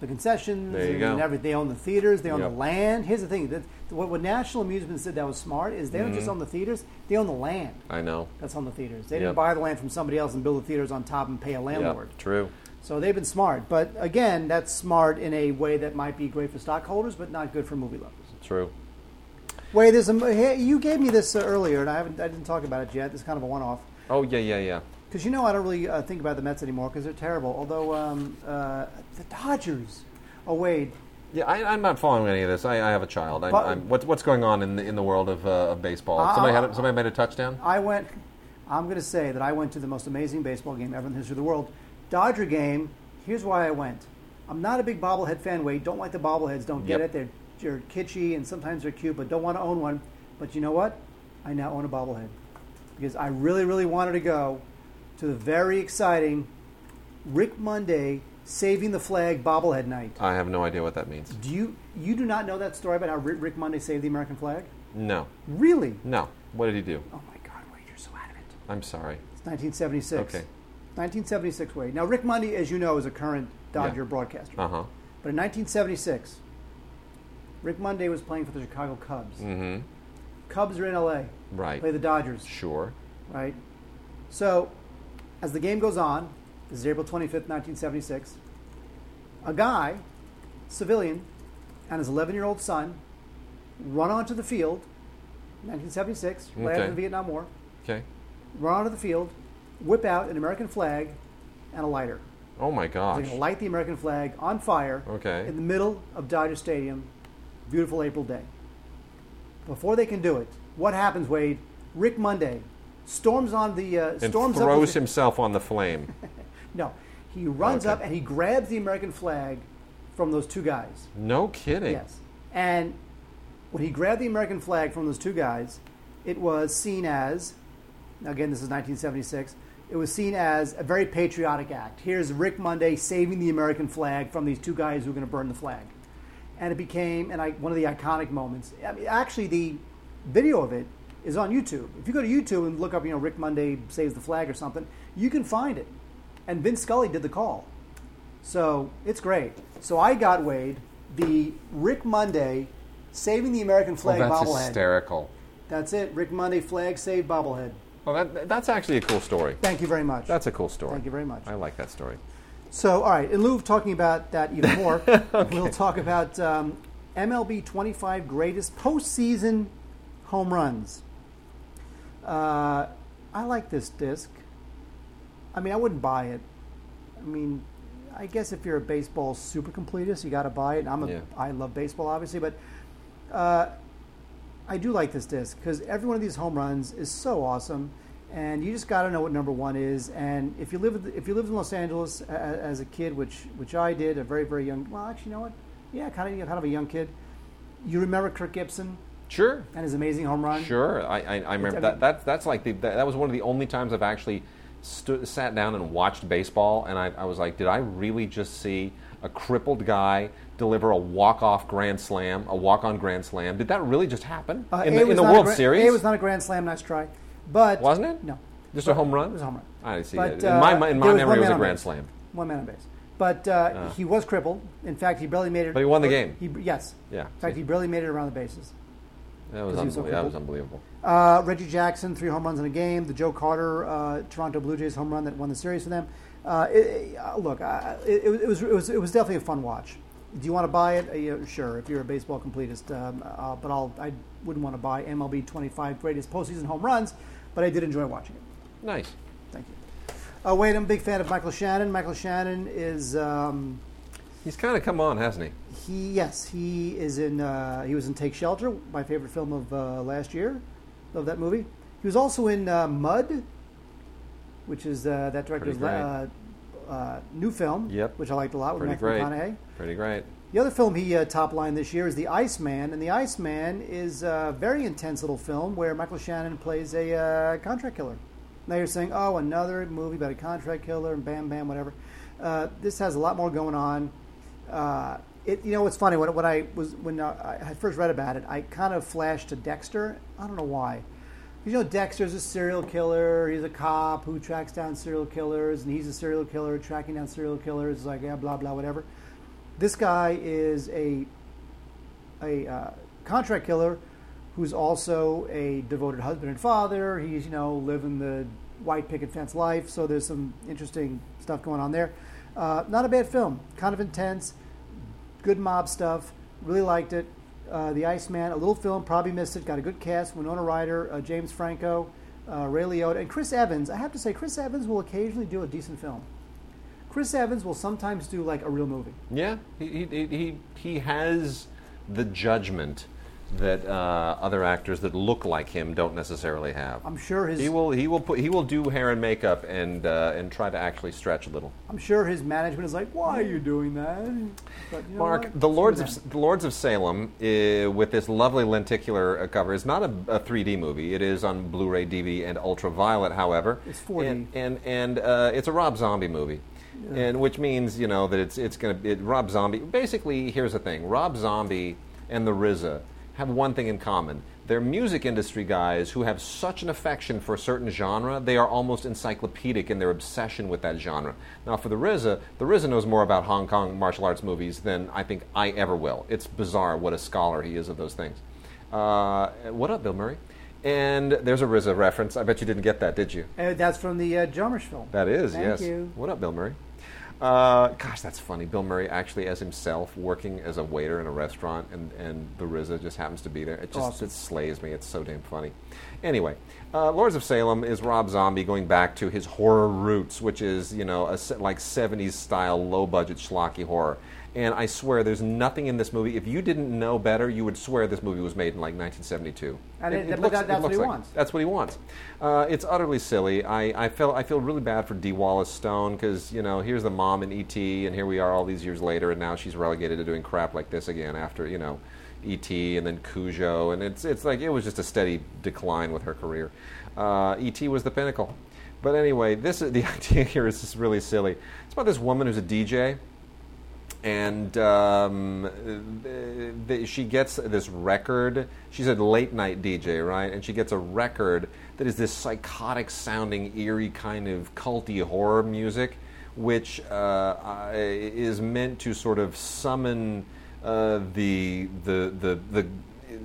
the concessions and go. everything. They own the theaters, they own Yep. the land. Here's the thing: that what, what National Amusements did that was smart is they don't Mm-hmm. just own the theaters; they own the land I know. that's on the theaters. They Yep. didn't buy the land from somebody else and build the theaters on top and pay a landlord. Yep. True. So they've been smart. But again, that's smart in a way that might be great for stockholders, but not good for movie lovers. True. Wait, there's a, you gave me this uh, earlier, and I haven't, I didn't talk about it yet. It's kind of a one-off Oh yeah, yeah, yeah. Because you know I don't really uh, think about the Mets anymore because they're terrible. Although um, uh, the Dodgers, oh Wade, Yeah, I, I'm not following any of this. I, I have a child. I, But- I'm, what's what's going on in the in the world of, uh, of baseball? Uh, somebody had a, somebody made a touchdown. I went. I'm going to say that I went to the most amazing baseball game ever in the history of the world. Dodger game. Here's why I went. I'm not a big bobblehead fan. Wade, don't like the bobbleheads. Don't get Yep. it. They're they're kitschy and sometimes they're cute, but don't want to own one. But you know what? I now own a bobblehead because I really, really wanted to go to the very exciting Rick Monday saving the flag bobblehead night. I have no idea what that means. Do you you do not know that story about how Rick Monday saved the American flag? No, Really? no. What did he do? Oh my God, Wade, you're so out of it. I'm sorry. It's 1976. Okay. 1976 Wade. Now, Rick Monday, as you know, is a current Dodger Yeah. broadcaster. Uh huh. But in 1976, Rick Monday was playing for the Chicago Cubs. Mm-hmm. Cubs are in LA. Right. Play the Dodgers, Sure. right? So, as the game goes on, this is April 25th, 1976, a guy, civilian, and his 11 year old son run onto the field, 1976, right after the Vietnam War, Okay. run onto the field, whip out an American flag and a lighter. Oh my They're going to light the American flag on fire Okay. in the middle of Dodger Stadium, beautiful April day. Before they can do it, what happens, Wade? Rick Monday storms on the uh, And storms throws the- himself on the flame. No, he runs Okay. up and he grabs the American flag from those two guys. No kidding. Yes, and when he grabbed the American flag from those two guys, it was seen as. Again, this is 1976. it was seen as a very patriotic act. Here's Rick Monday saving the American flag from these two guys who are going to burn the flag, and it became and I, one of the iconic moments. I mean, actually, the video of it is on YouTube. If you go to YouTube and look up, you know, Rick Monday saves the flag or something, you can find it. And Vince Scully did the call, so it's great. So I got Wade the Rick Monday saving the American Well, flag that's bobblehead. hysterical. That's it. Rick Monday flag saved bobblehead. Well, that, that's actually a cool story. Thank you very much. That's a cool story. Thank you very much. I like that story. So, all right, in lieu of talking about that even more, we'll talk about um, MLB 25 greatest postseason home runs. Uh, I like this disc. I mean, I wouldn't buy it. I mean, I guess if you're a baseball super completist, you got to buy it. I'm a, Yeah. I love baseball, obviously, but uh, I do like this disc because every one of these home runs is so awesome, and you just got to know what number one is. And if you live if you lived in Los Angeles as a kid, which which I did, a very very young. Well, actually, you know what? Yeah, kind of kind of a young kid. You remember Kirk Gibson Sure. and his amazing home run? Sure, I, I, I remember that, that. That's like the that, that was one of the only times I've actually stood, sat down and watched baseball, and I, I was like, did I really just see a crippled guy deliver a walk-off grand slam, a walk-on grand slam? Did that really just happen Uh, in the, in the World gra- Series? A was not a grand slam. Nice try, but Wasn't it? No, just a home run. it was a home run. I didn't see But, that. In my, uh, in my memory, it was a grand base. slam. One man on base. But uh, he was crippled. In fact, he barely made it. But he won the game. He, yes. Yeah, In fact, he barely made it around the bases. That was, was so was unbelievable. Uh, Reggie Jackson, three home runs in a game. The Joe Carter uh, Toronto Blue Jays home run that won the series for them. Uh, it, uh, look, uh, it, it, was, it was it was definitely a fun watch. Do you want to buy it? Uh, yeah, sure, if you're a baseball completist. Um, uh, but I'll I wouldn't want to buy MLB 25 greatest postseason home runs. But I did enjoy watching it. Nice. Thank you. Uh, Wade, I'm a big fan of Michael Shannon. Michael Shannon is. Um, He's kind of come on, hasn't he? he yes, he is in. Uh, he was in Take Shelter, my favorite film of uh, last year. Love that movie. He was also in uh, Mud, which is uh, that director's uh, uh, new film. Yep. which I liked a lot with Matthew. McConaughey. Pretty great. The other film he uh, top line this year is The Iceman, and The Iceman is a very intense little film where Michael Shannon plays a uh, contract killer. Now you're saying, oh, another movie about a contract killer and bam, bam, whatever. Uh, this has a lot more going on. Uh, it, you know, it's funny when, when I was when uh, I first read about it, I kind of flashed to Dexter. I don't know why. You know, Dexter's a serial killer. He's a cop who tracks down serial killers, and he's a serial killer tracking down serial killers. It's like, yeah, blah, blah, whatever. This guy is a, a uh, contract killer who's also a devoted husband and father. He's, you know, living the white picket fence life, so there's some interesting stuff going on there. Uh, not a bad film. Kind of intense. Good mob stuff. Really liked it. Uh, the Iceman, a little film, probably missed it. Got a good cast: Winona Ryder, uh, James Franco, uh, Ray Liotta, and Chris Evans. I have to say, Chris Evans will occasionally do a decent film. Chris Evans will sometimes do like a real movie. Yeah, he, he, he, he has the judgment that uh, other actors that look like him don't necessarily have. I'm sure his He will he will put he will do hair and makeup and uh, and try to actually stretch a little. I'm sure his management is like, "Why are you doing that?" But you know Mark, what? the Lords of the Lords of Salem uh, with this lovely lenticular uh, cover is not a, a 3D movie. It is on Blu-ray, DVD, and ultraviolet. However, It's 4D. and and, and uh, it's a Rob Zombie movie. And which means you know that it's it's going to it, Rob Zombie. Basically, here's the thing: Rob Zombie and the RZA have one thing in common. They're music industry guys who have such an affection for a certain genre, they are almost encyclopedic in their obsession with that genre. Now, for the RZA, the RZA knows more about Hong Kong martial arts movies than I think I ever will. It's bizarre what a scholar he is of those things. Uh, what up, Bill Murray? And there's a RZA reference. I bet you didn't get that, did you? Uh, that's from the uh, Jarmusch film. That is, Thank yes. you. What up, Bill Murray? Uh, gosh, that's funny. Bill Murray actually, as himself, working as a waiter in a restaurant, and, and the RZA just happens to be there. It just Awesome. it slays me. It's so damn funny. Anyway, uh, Lords of Salem is Rob Zombie going back to his horror roots, which is you know a like '70s style, low budget schlocky horror. And I swear, there's nothing in this movie. If you didn't know better, you would swear this movie was made in like 1972. And it- but that- that's what he like- wants. that's what he wants. Uh, it's utterly silly. I, I feel I feel really bad for Dee Wallace Stone because you know here's the mom in E.T. and here we are all these years later and now she's relegated to doing crap like this again after you know E.T. and then Cujo and it's it's like it was just a steady decline with her career. Uh, E.T. was the pinnacle. But anyway, this is, the idea here is just really silly. It's about this woman who's a DJ, and um, she gets this record. She's a late night DJ, right? And she gets a record that is this psychotic sounding, eerie kind of culty horror music, which uh, is meant to sort of summon uh, the, the the the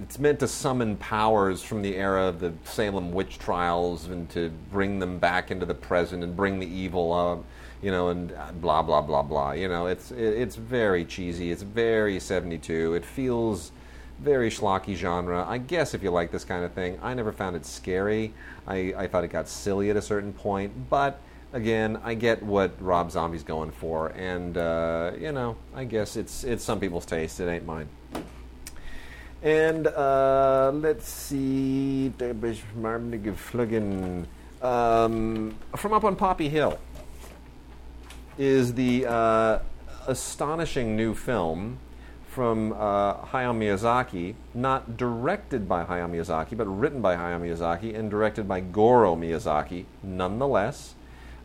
it's meant to summon powers from the era of the Salem witch trials and to bring them back into the present and bring the evil up, you know, and uh, blah blah blah blah. You know, it's it's very cheesy. It's very seventy two. It feels very schlocky genre. I guess if you like this kind of thing, I never found it scary. I, I thought it got silly at a certain point, but again, I get what Rob Zombie's going for, and uh, you know, I guess it's it's some people's taste. It ain't mine. And uh, let's see, um, from up on Poppy Hill is the uh, astonishing new film from uh, Hayao Miyazaki, not directed by Hayao Miyazaki, but written by Hayao Miyazaki and directed by Goro Miyazaki, nonetheless.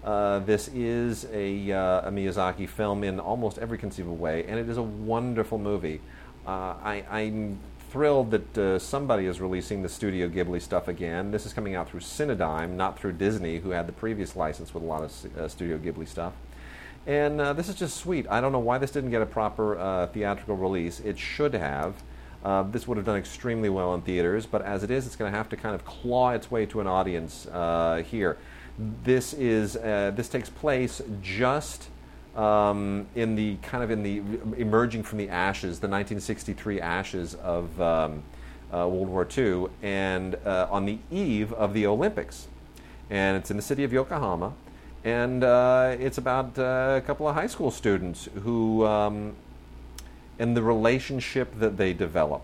Uh, this is a, uh, a Miyazaki film in almost every conceivable way, and it is a wonderful movie. Uh, I, I'm thrilled that uh, somebody is releasing the Studio Ghibli stuff again. This is coming out through Cinedigm, not through Disney, who had the previous license with a lot of uh, Studio Ghibli stuff. And uh, this is just sweet. I don't know why this didn't get a proper uh, theatrical release. It should have. Uh, this would have done extremely well in theaters, but as it is, it's going to have to kind of claw its way to an audience uh, here. This is uh, this takes place just um, in the kind of in the emerging from the ashes, the 1963 ashes of um, uh, World War II, and on the eve of the Olympics, and it's in the city of Yokohama, and uh, it's about uh, a couple of high school students who um, and the relationship that they develop.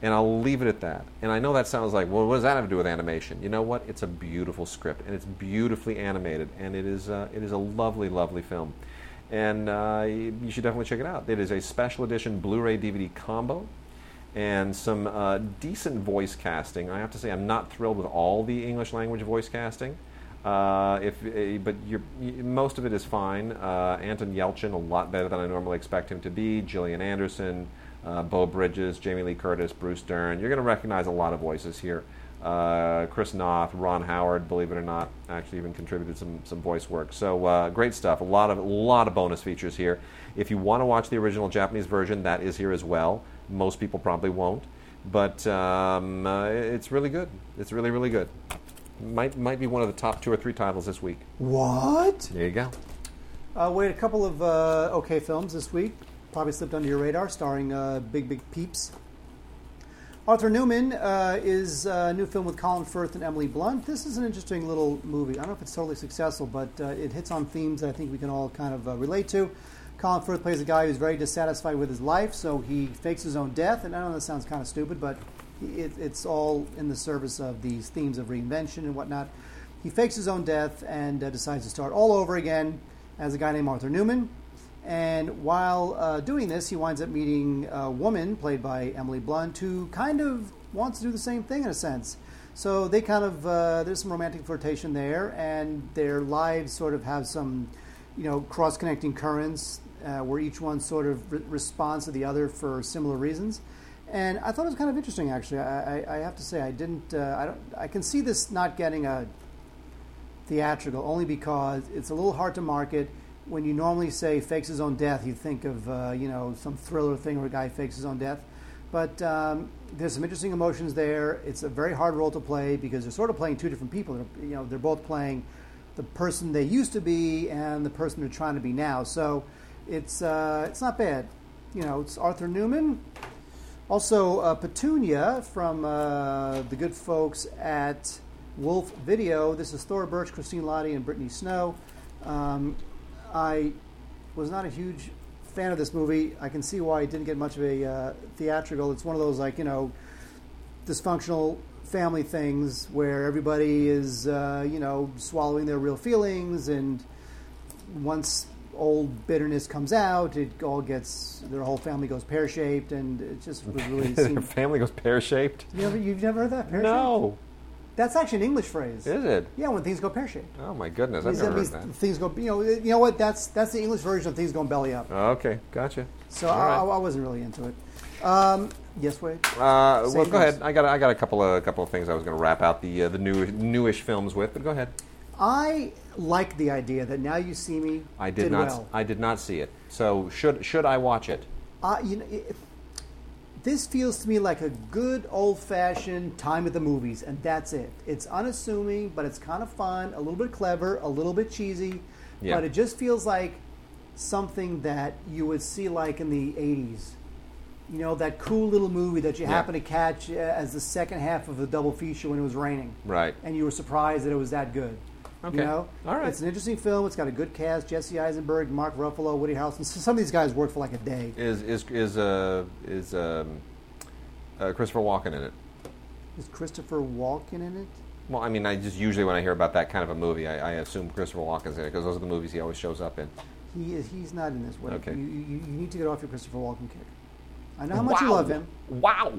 And I'll leave it at that. And I know that sounds like, well, what does that have to do with animation? You know what? It's a beautiful script, and it's beautifully animated, and it is uh, it is a lovely, lovely film. And uh, you should definitely check it out. It is a special edition Blu-ray DVD combo, and some uh, decent voice casting. I have to say, I'm not thrilled with all the English language voice casting. Uh, if, uh, but most of it is fine. Uh, Anton Yelchin, a lot better than I normally expect him to be. Gillian Anderson, uh, Beau Bridges, Jamie Lee Curtis, Bruce Dern. You're going to recognize a lot of voices here. Uh, Chris Noth, Ron Howard, believe it or not, actually even contributed some, some voice work. So uh, great stuff. A lot of a lot of bonus features here. If you want to watch the original Japanese version, that is here as well. Most people probably won't, but um, it's really good. It's really really good. Might might be one of the top two or three titles this week. What? There you go. Uh, wait, a couple of uh, okay films this week. Probably slipped under your radar, starring uh, Big Big Peeps. Arthur Newman uh, is a new film with Colin Firth and Emily Blunt. This is an interesting little movie. I don't know if it's totally successful, but uh, it hits on themes that I think we can all kind of uh, relate to. Colin Firth plays a guy who's very dissatisfied with his life, so he fakes his own death. And I know that sounds kind of stupid, but it, it's all in the service of these themes of reinvention and whatnot. He fakes his own death and uh, decides to start all over again as a guy named Arthur Newman. And while uh, doing this, he winds up meeting a woman played by Emily Blunt who kind of wants to do the same thing in a sense. So they kind of uh, there's some romantic flirtation there, and their lives sort of have some, you know, cross-connecting currents uh, where each one sort of re- responds to the other for similar reasons. And I thought it was kind of interesting, actually. I, I, I have to say, I didn't. Uh, I don't. I can see this not getting a theatrical only because it's a little hard to market. When you normally say fakes his own death, you think of uh, you know some thriller thing where a guy fakes his own death. But um, there's some interesting emotions there. It's a very hard role to play because they're sort of playing two different people. They're, you know, they're both playing the person they used to be and the person they're trying to be now. So it's uh, it's not bad. You know, it's Arthur Newman. Also, uh, Petunia from uh, the good folks at Wolfe Video. This is Thora Birch, Christine Lahti, and Brittany Snow. Um, I was not a huge fan of this movie. I can see why it didn't get much of a uh, theatrical. It's one of those like you know dysfunctional family things where everybody is uh, you know swallowing their real feelings, and once old bitterness comes out, it all gets their whole family goes pear shaped, and it just was really Their seemed. family goes pear shaped. You never, you've never heard that? Pear-shaped? No. That's actually an English phrase. Is it? Yeah, when things go pear shaped. Oh my goodness, I've never heard that. things go. You know, you know what? That's that's the English version of things going belly up. Okay, gotcha. So I, right. I wasn't really into it. Um, yes, Wade. Uh, well, go ahead. I got I got a couple of a couple of things I was going to wrap out the uh, the new newish films with, but go ahead. I like the idea that now you see me. I did, not well. I did not see it. So should should I watch it? Uh, you know, it, this feels to me like a good old fashioned time at the movies, and that's it. It's unassuming, but it's kind of fun, a little bit clever, a little bit cheesy, Yeah. but it just feels like something that you would see like in the 80s. You know, that cool little movie that you Yeah. happen to catch uh, as the second half of a double feature when it was raining. Right. And you were surprised that it was that good. Okay. You know? All right. It's an interesting film. It's got a good cast Jesse Eisenberg, Mark Ruffalo, Woody Harrelson. So some of these guys worked for like a day. Is is is uh is um, uh, Christopher Walken in it? Is Christopher Walken in it? Well, I mean, I just usually when I hear about that kind of a movie, I, I assume Christopher Walken's in it because those are the movies he always shows up in. He is. He's not in this one. Okay. You, you, you need to get off your Christopher Walken kick. I know how much you love him. Wow.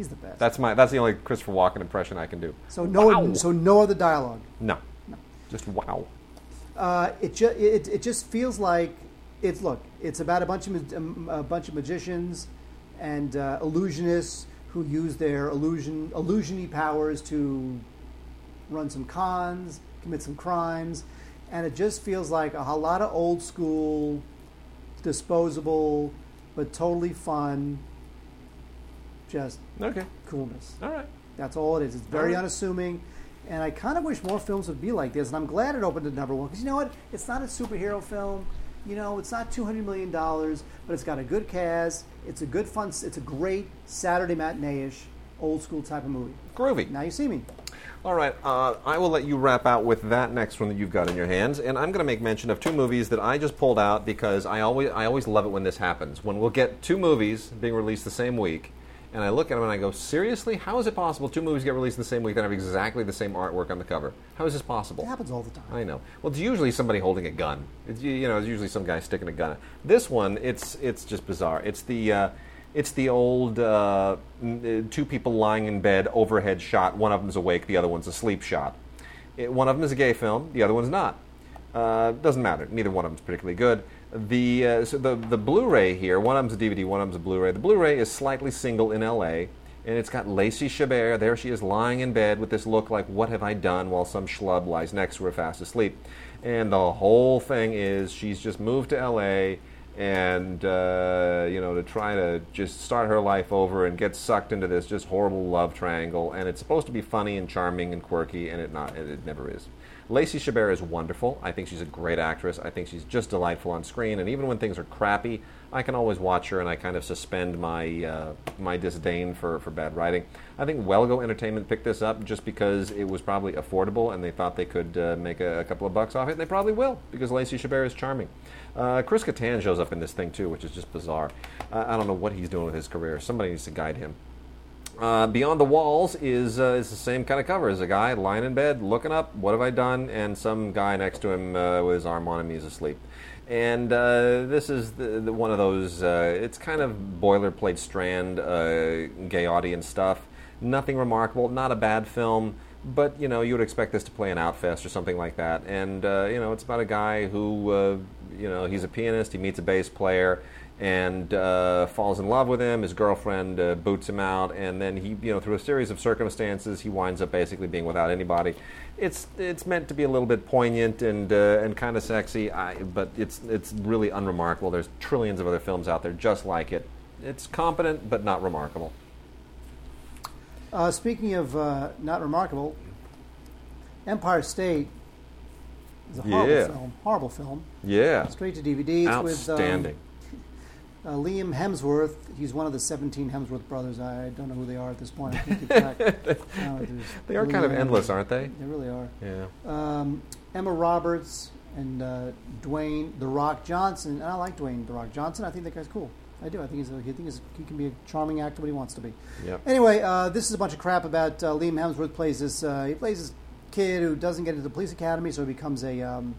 He's the best. That's my that's the only Christopher Walken impression I can do. so no. Wow. So no other dialogue. No. No. Just wow. Uh, it, ju- it it just feels like it's look. It's about a bunch of ma- um, a bunch of magicians and uh, illusionists who use their illusion illusiony powers to run some cons, commit some crimes, and it just feels like a, whole lot of old school, disposable, but totally fun. Just Okay. coolness. All right. That's all it is. It's very Alright. unassuming, and I kind of wish more films would be like this. And I'm glad it opened at number one because you know what? It's not a superhero film. You know, it's not two hundred million dollars, but it's got a good cast. It's a good fun. It's a great Saturday matinee-ish, old school type of movie. Groovy. Now you see me. All right, uh, I will let you wrap out with that next one that you've got in your hands, and I'm going to make mention of two movies that I just pulled out because I always I always love it when this happens. When we'll get two movies being released the same week, and I look at them and I go, seriously, how is it possible two movies get released in the same week that have exactly the same artwork on the cover? How is this possible? It happens all the time. I know. Well, it's usually somebody holding a gun. It's you know, it's usually some guy sticking a gun. This one, it's it's just bizarre. It's the uh, it's the old uh, uh, two people lying in bed, overhead shot. One of them's awake, the other one's asleep shot. It, one of them is a gay film, the other one's not. Uh, doesn't matter. Neither one of them's particularly good. The uh, so the the Blu-ray here, one of them's a DVD, one of them's a Blu-ray. The Blu-ray is slightly single in L.A. and it's got Lacey Chabert. There she is lying in bed with this look like, "What have I done?" while some schlub lies next to her fast asleep. And the whole thing is she's just moved to L.A. and uh, you know to try to just start her life over and get sucked into this just horrible love triangle. And it's supposed to be funny and charming and quirky, and it not and it never is. Lacey Chabert is wonderful. I think she's a great actress. I think she's just delightful on screen. And even when things are crappy, I can always watch her and I kind of suspend my uh, my disdain for, for bad writing. I think Well Go Entertainment picked this up just because it was probably affordable and they thought they could uh, make a, a couple of bucks off it. And they probably will because Lacey Chabert is charming. Uh, Chris Kattan shows up in this thing too, which is just bizarre. I don't know what he's doing with his career. Somebody needs to guide him. Uh, Beyond the Walls is uh, is the same kind of cover as a guy lying in bed, looking up, what have I done? And some guy next to him uh, with his arm on him, he's asleep. And uh, this is the, the, one of those, uh, it's kind of boilerplate strand, uh, gay audience stuff. Nothing remarkable, not a bad film, but you know, you would expect this to play an Outfest or something like that. And you know, it's about a guy who, you know, he's a pianist, he meets a bass player and uh, falls in love with him. His girlfriend uh, boots him out, and then he, you know, through a series of circumstances, he winds up basically being without anybody. It's it's meant to be a little bit poignant and uh, and kind of sexy, I, but it's it's really unremarkable. There's trillions of other films out there just like it. It's competent, but not remarkable. Uh, speaking of uh, not remarkable, Empire State is a horrible Yeah. film. Horrible film. Yeah, Straight to DVD. With um, outstanding. Uh, Liam Hemsworth. He's one of the 17 Hemsworth brothers. I don't know who they are at this point. I can't keep track. There's they are kind of endless, aren't they? They really are. Yeah. Um, Emma Roberts and uh, Dwayne The Rock Johnson. And I like Dwayne The Rock Johnson. I think that guy's cool. I do. I think he's a, I think he's, he can be a charming actor when he wants to be. Yep. Anyway, uh, this is a bunch of crap about uh, Liam Hemsworth plays this. Uh, he plays this kid who doesn't get into the police academy, so he becomes a um,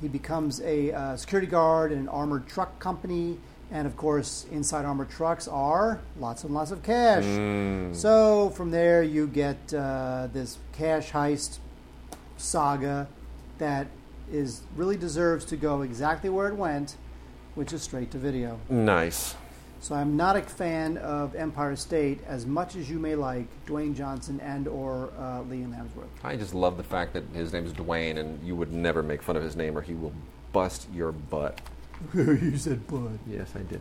he becomes a uh, security guard in an armored truck company, And of course, inside armored trucks are lots and lots of cash. Mm. So from there, you get uh, this cash heist saga that is really deserves to go exactly where it went, which is straight to video. Nice. So I'm not a fan of Empire State as much as you may like Dwayne Johnson and or uh, Liam Hemsworth. I just love the fact that his name is Dwayne, and you would never make fun of his name, or he will bust your butt. you said bud. Yes, I did.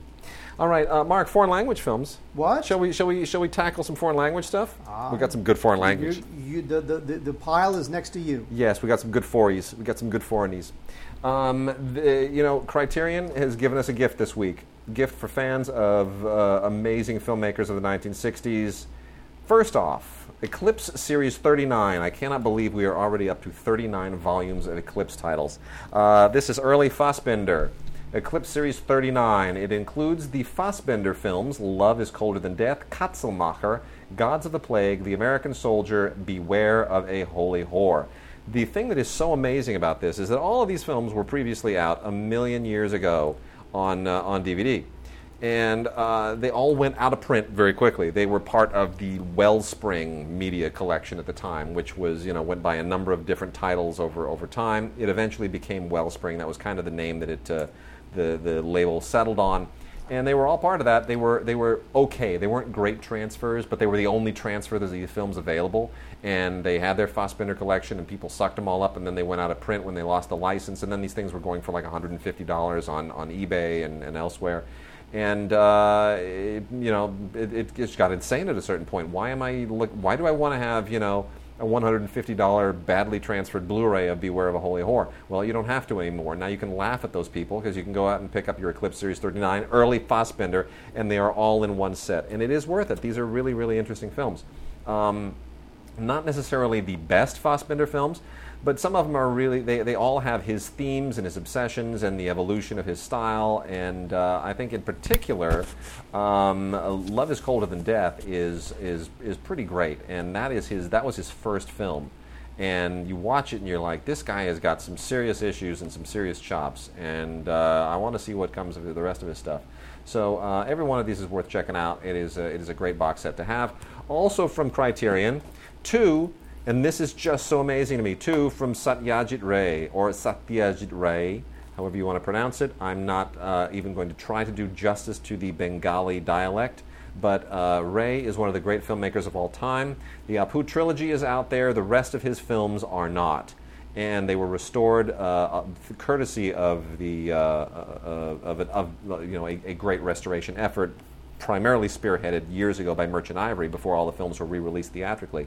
All right, uh, Mark. Foreign language films. What? Shall we? Shall we? Shall we tackle some foreign language stuff? we got some good foreign language. You, you, the, the, the, pile is next to you. Yes, we got some good foreys. We got some good foreignies. Um, the, you know, Criterion has given us a gift this week. Gift for fans of uh, amazing filmmakers of the 1960s. First off, Eclipse Series 39. I cannot believe we are already up to 39 volumes of Eclipse titles. Uh, this is early Fassbinder. Eclipse Series 39. It includes the Fassbinder films Love is Colder Than Death, Katzelmacher, Gods of the Plague, The American Soldier, Beware of a Holy Whore. The thing that is so amazing about this is that all of these films were previously out a million years ago on, uh, on DVD. And uh, they all went out of print very quickly. They were part of the Wellspring media collection at the time, which was, you know, went by a number of different titles over, over time. It eventually became Wellspring. That was kind of the name that it, uh, the, the label settled on and they were all part of that. They were they were okay. They weren't great transfers, but they were the only transfer of these films available. And they had their Fassbinder collection, and people sucked them all up. And then they went out of print when they lost the license. And then these things were going for like 150 dollars on on eBay and, and elsewhere. And uh, it, you know, it, it just got insane at a certain point. Why am I look? Why do I want to have you know? A $150 badly transferred Blu-ray of Beware of a Holy Whore. Well, you don't have to anymore. Now you can laugh at those people because you can go out and pick up your Eclipse Series 39 early Fassbinder, and they are all in one set. And it is worth it. These are really, really interesting films. Um, not necessarily the best Fassbinder films, but some of them are really they, they all have his themes and his obsessions and the evolution of his style. And uh, I think in particular um, Love is Colder Than Death is is is pretty great. And that is his that was his first film. And you watch it and you're like this guy has got some serious issues and some serious chops. And uh, I want to see what comes of the rest of his stuff. So uh, every one of these is worth checking out. It is a, it is a great box set to have. Also from Criterion two and this is just so amazing to me, too, from Satyajit Ray, or Satyajit Ray, however you want to pronounce it. I'm not uh, even going to try to do justice to the Bengali dialect, but uh, Ray is one of the great filmmakers of all time. The Apu trilogy is out there, the rest of his films are not. And they were restored uh, courtesy of the uh, uh, of, of, you know a, a great restoration effort primarily spearheaded years ago by Merchant Ivory before all the films were re released theatrically.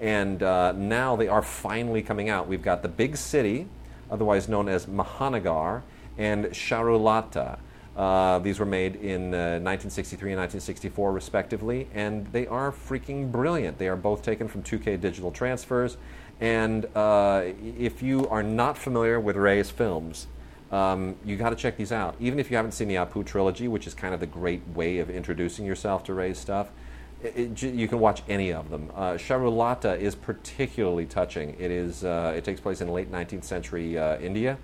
And uh, now they are finally coming out. We've got The Big City, otherwise known as Mahanagar, and Charulata. Uh, these were made in uh, 1963 and 1964, respectively, and they are freaking brilliant. They are both taken from 2K digital transfers. And uh, if you are not familiar with Ray's films, um, you got to check these out. Even if you haven't seen the Apu trilogy, which is kind of the great way of introducing yourself to Ray's stuff, it, it, you can watch any of them. Uh, Charulata is particularly touching. It is. Uh, it takes place in late 19th century uh, India,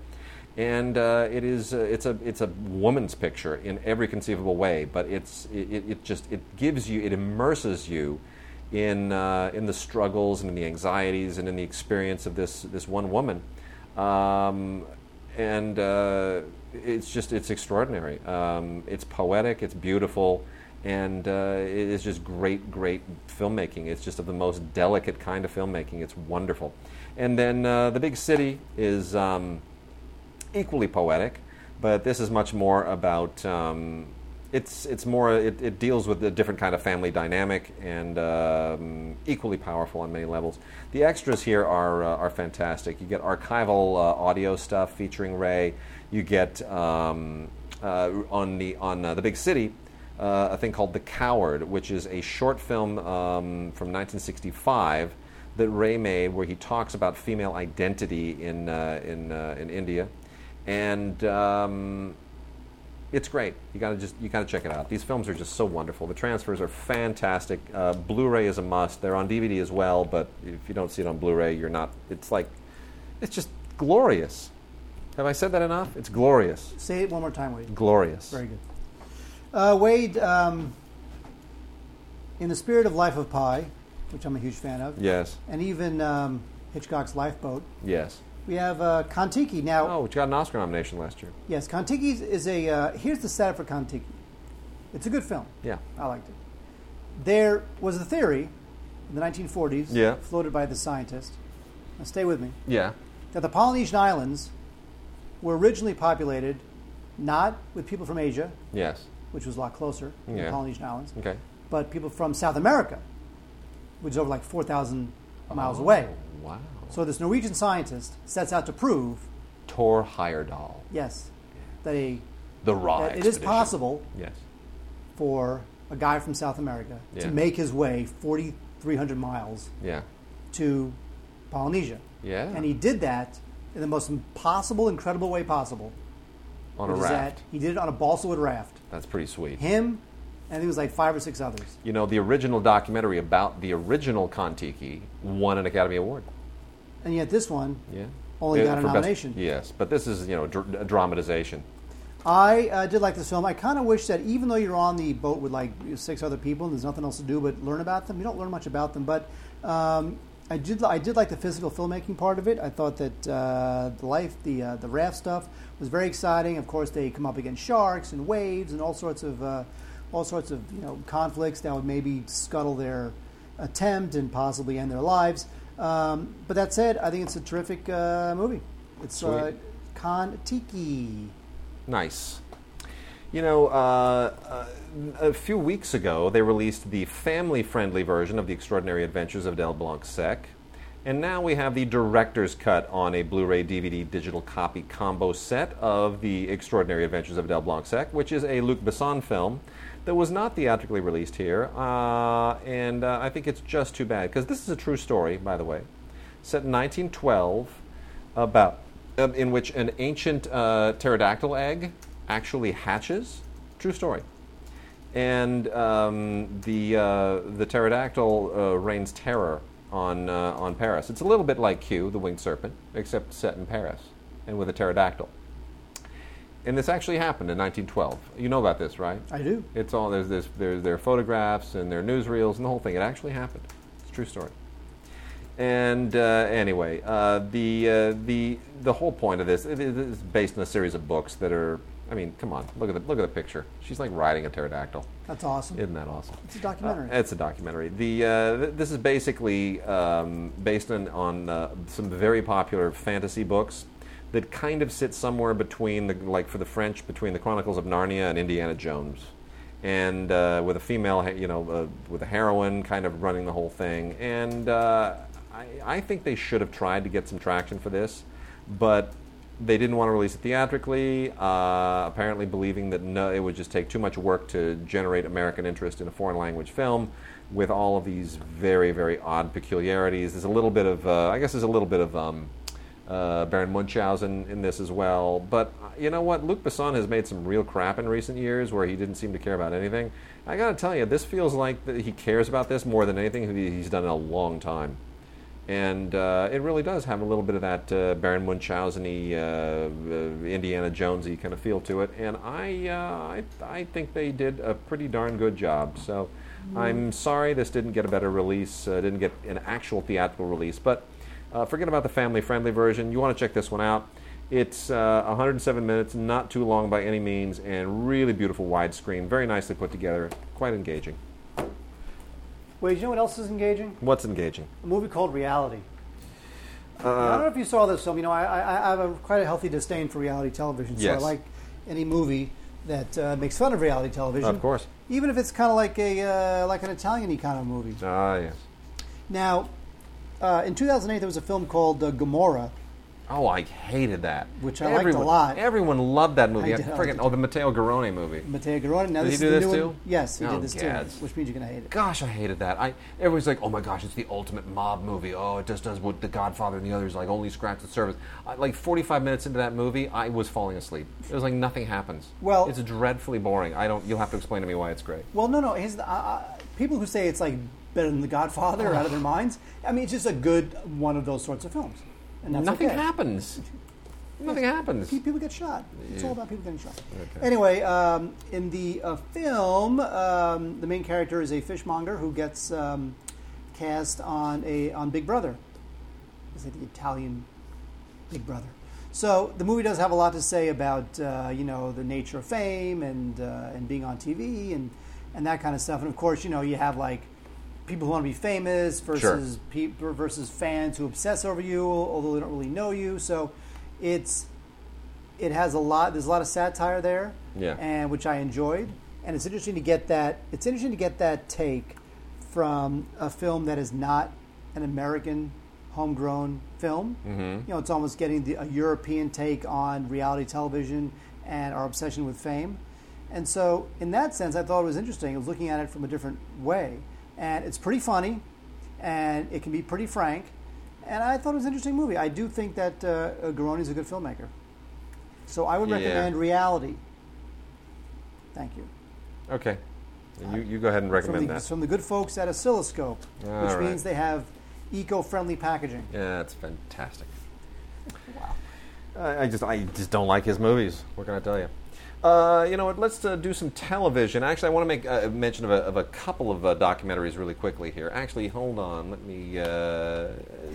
and uh, it is. Uh, it's a. It's a woman's picture in every conceivable way. But it's. It, it just. It gives you. It immerses you in uh, in the struggles and in the anxieties and in the experience of this this one woman, um, and it's just. It's extraordinary. Um, it's poetic. It's beautiful and uh, it is just great, great filmmaking. It's just of the most delicate kind of filmmaking. It's wonderful. And then uh, The Big City is um, equally poetic, but this is much more about. Um, it's it's more it, it, deals with a different kind of family dynamic and um, equally powerful on many levels. The extras here are uh, are fantastic. You get archival uh, audio stuff featuring Ray. You get um, uh, on the on uh, the big city uh, a thing called The Coward, which is a short film um, from 1965 that Ray made where he talks about female identity in, uh, in, uh, in India. And um, it's great. You gotta just you gotta check it out. These films are just so wonderful. The transfers are fantastic. Uh, Blu-ray is a must. They're on DVD as well, but if you don't see it on Blu-ray, you're not. It's like, it's just glorious. Have I said that enough? It's glorious. Say it one more time, Wade. Glorious. Very good. Uh, Wade, um, in the spirit of Life of Pi, which I'm a huge fan of, Yes. and even um, Hitchcock's Lifeboat, Yes. we have uh, Kon-Tiki. Now, Oh, which got an Oscar nomination last year. yes, Kon-Tiki is a. Uh, here's the setup for Kon-Tiki. It's a good film. Yeah. I liked it. There was a theory in the 1940s, Yeah. floated by the scientist. Now, stay with me. Yeah. That the Polynesian islands were originally populated not with people from Asia, Yes. Which was a lot closer Yeah. the Polynesian islands, Okay. but people from South America, which is over like 4,000 miles away. Oh, Wow. So this Norwegian scientist sets out to prove, Tor Heyerdahl. yes, that, a, The Raw that it is expedition. possible Yes. for a guy from South America Yeah. to make his way 4,300 miles Yeah. to Polynesia. Yeah. And he did that in the most impossible, incredible way possible. On a raft. that he did it on a balsa wood raft. That's pretty sweet. Him, and it was like five or six others. You know, the original documentary about the original Kon-Tiki won an Academy Award. And yet this one, Yeah. Only got a for best- nomination. yes, but this is, you know, dr- a dramatization. I uh, did like this film. I kind of wish that even though you're on the boat with like six other people and there's nothing else to do but learn about them, you don't learn much about them. But um, I did I did like the physical filmmaking part of it. I thought that uh, the life the uh, the raft stuff was very exciting. Of course, they come up against sharks and waves and all sorts of uh, all sorts of you know conflicts that would maybe scuttle their attempt and possibly end their lives. Um, but that said, I think it's a terrific uh, movie. It's uh. Kon Tiki. Nice. You know, uh, uh, a few weeks ago, they released the family friendly version of The Extraordinary Adventures of Adele Blanc-Sec. And now we have the director's cut on a Blu ray DVD digital copy combo set of The Extraordinary Adventures of Adele Blanc-Sec, which is a Luc Besson film that was not theatrically released here. Uh, and uh, I think it's just too bad, because this is a true story, by the way, set in 1912 about um, in which an ancient uh, pterodactyl egg actually hatches. True story. And um, the uh, the pterodactyl uh, reigns terror on uh, on Paris. It's a little bit like Q, the winged serpent, except set in Paris and with a pterodactyl. And this actually happened in 1912. You know about this, right? I do. It's all there's this there's there are photographs and there are newsreels and the whole thing. It actually happened. It's a true story. And uh, anyway, uh, the uh, the the whole point of this it is based on a series of books that are. I mean, come on, look at the look at the picture. She's like riding a pterodactyl. That's awesome. Isn't that awesome? It's a documentary. Uh, it's a documentary. The uh, th- this is basically um, based on on uh, some very popular fantasy books that kind of sit somewhere between the like for the French between the Chronicles of Narnia and Indiana Jones, and uh, with a female, you know, uh, with a heroine kind of running the whole thing. And uh, I, I think they should have tried to get some traction for this, but they didn't want to release it theatrically, uh, apparently believing that no, it would just take too much work to generate American interest in a foreign language film with all of these very, very odd peculiarities. There's a little bit of, uh, I guess there's a little bit of um, uh, Baron Munchausen in this as well. But uh, you know what? Luc Besson has made some real crap in recent years where he didn't seem to care about anything. I got to tell you, this feels like he cares about this more than anything he's done in a long time and uh, it really does have a little bit of that uh, Baron Munchausen-y, uh, uh, Indiana Jonesy kind of feel to it, and I, uh, I, I think they did a pretty darn good job. So I'm sorry this didn't get a better release, uh, didn't get an actual theatrical release, but uh, forget about the family-friendly version. You want to check this one out. It's uh, 107 minutes, not too long by any means, and really beautiful widescreen, very nicely put together, quite engaging. Wait, you know what else is engaging? What's engaging? A movie called Reality. Uh, I don't know if you saw this film. You know, I, I, I have a quite a healthy disdain for reality television, so I like any movie that uh, makes fun of reality television. Of course. even if it's kind of like a uh, like an Italian-y kind of movie. Ah, yes. Now, uh, in 2008, there was a film called uh, Gomorrah. Oh, I hated that. Which I liked a lot. Everyone loved that movie. I I did- I friggin- liked it oh, the Matteo Garrone movie. Matteo Garrone. Now Did this he is do this too? one. Yes, he Oh, did this gads. too, which means you're gonna hate it. Gosh, I hated that. I everyone's like, "Oh my gosh, it's the ultimate mob movie." Oh, it just does what The Godfather and the others like only scratch the surface. I, like 45 minutes into that movie, I was falling asleep. It was like nothing happens. Well- it's dreadfully boring. I don't. You'll have to explain to me why it's great. Well, no, no. His, uh, people who say it's like better than The Godfather are out of their minds. I mean, it's just a good one of those sorts of films. And nothing okay. happens. Nothing happens. People get shot. It's Yeah. all about people getting shot. Okay. Anyway, um, in the uh, film, um, the main character is a fishmonger who gets um, cast on a on Big Brother. Is it the Italian Big Brother? So the movie does have a lot to say about uh, you know the nature of fame and uh, and being on TV and and that kind of stuff. And of course, you know you have like people who want to be famous versus people versus fans who obsess over you, although they don't really know you. So it's it has a lot. There's a lot of satire there, Yeah. and which I enjoyed. And it's interesting to get that. It's interesting to get that take from a film that is not an American homegrown film. Mm-hmm. You know, it's almost getting the, a European take on reality television and our obsession with fame. And so, in that sense, I thought it was interesting. I was looking at it from a different way, and it's pretty funny, and it can be pretty frank. And I thought it was an interesting movie. I do think that uh, Garrone is a good filmmaker. So I would Yeah. recommend Reality. Thank you. Okay. You, you go ahead and recommend From the, that. from the good folks at Oscilloscope, All which right. means they have eco-friendly packaging. Yeah, that's fantastic. Wow. I I just I just don't like his movies. What can I tell you? Uh, you know what? Let's uh, do some television. Actually, I want to make uh, mention of a, of a couple of uh, documentaries really quickly here. Actually, hold on. Let me uh,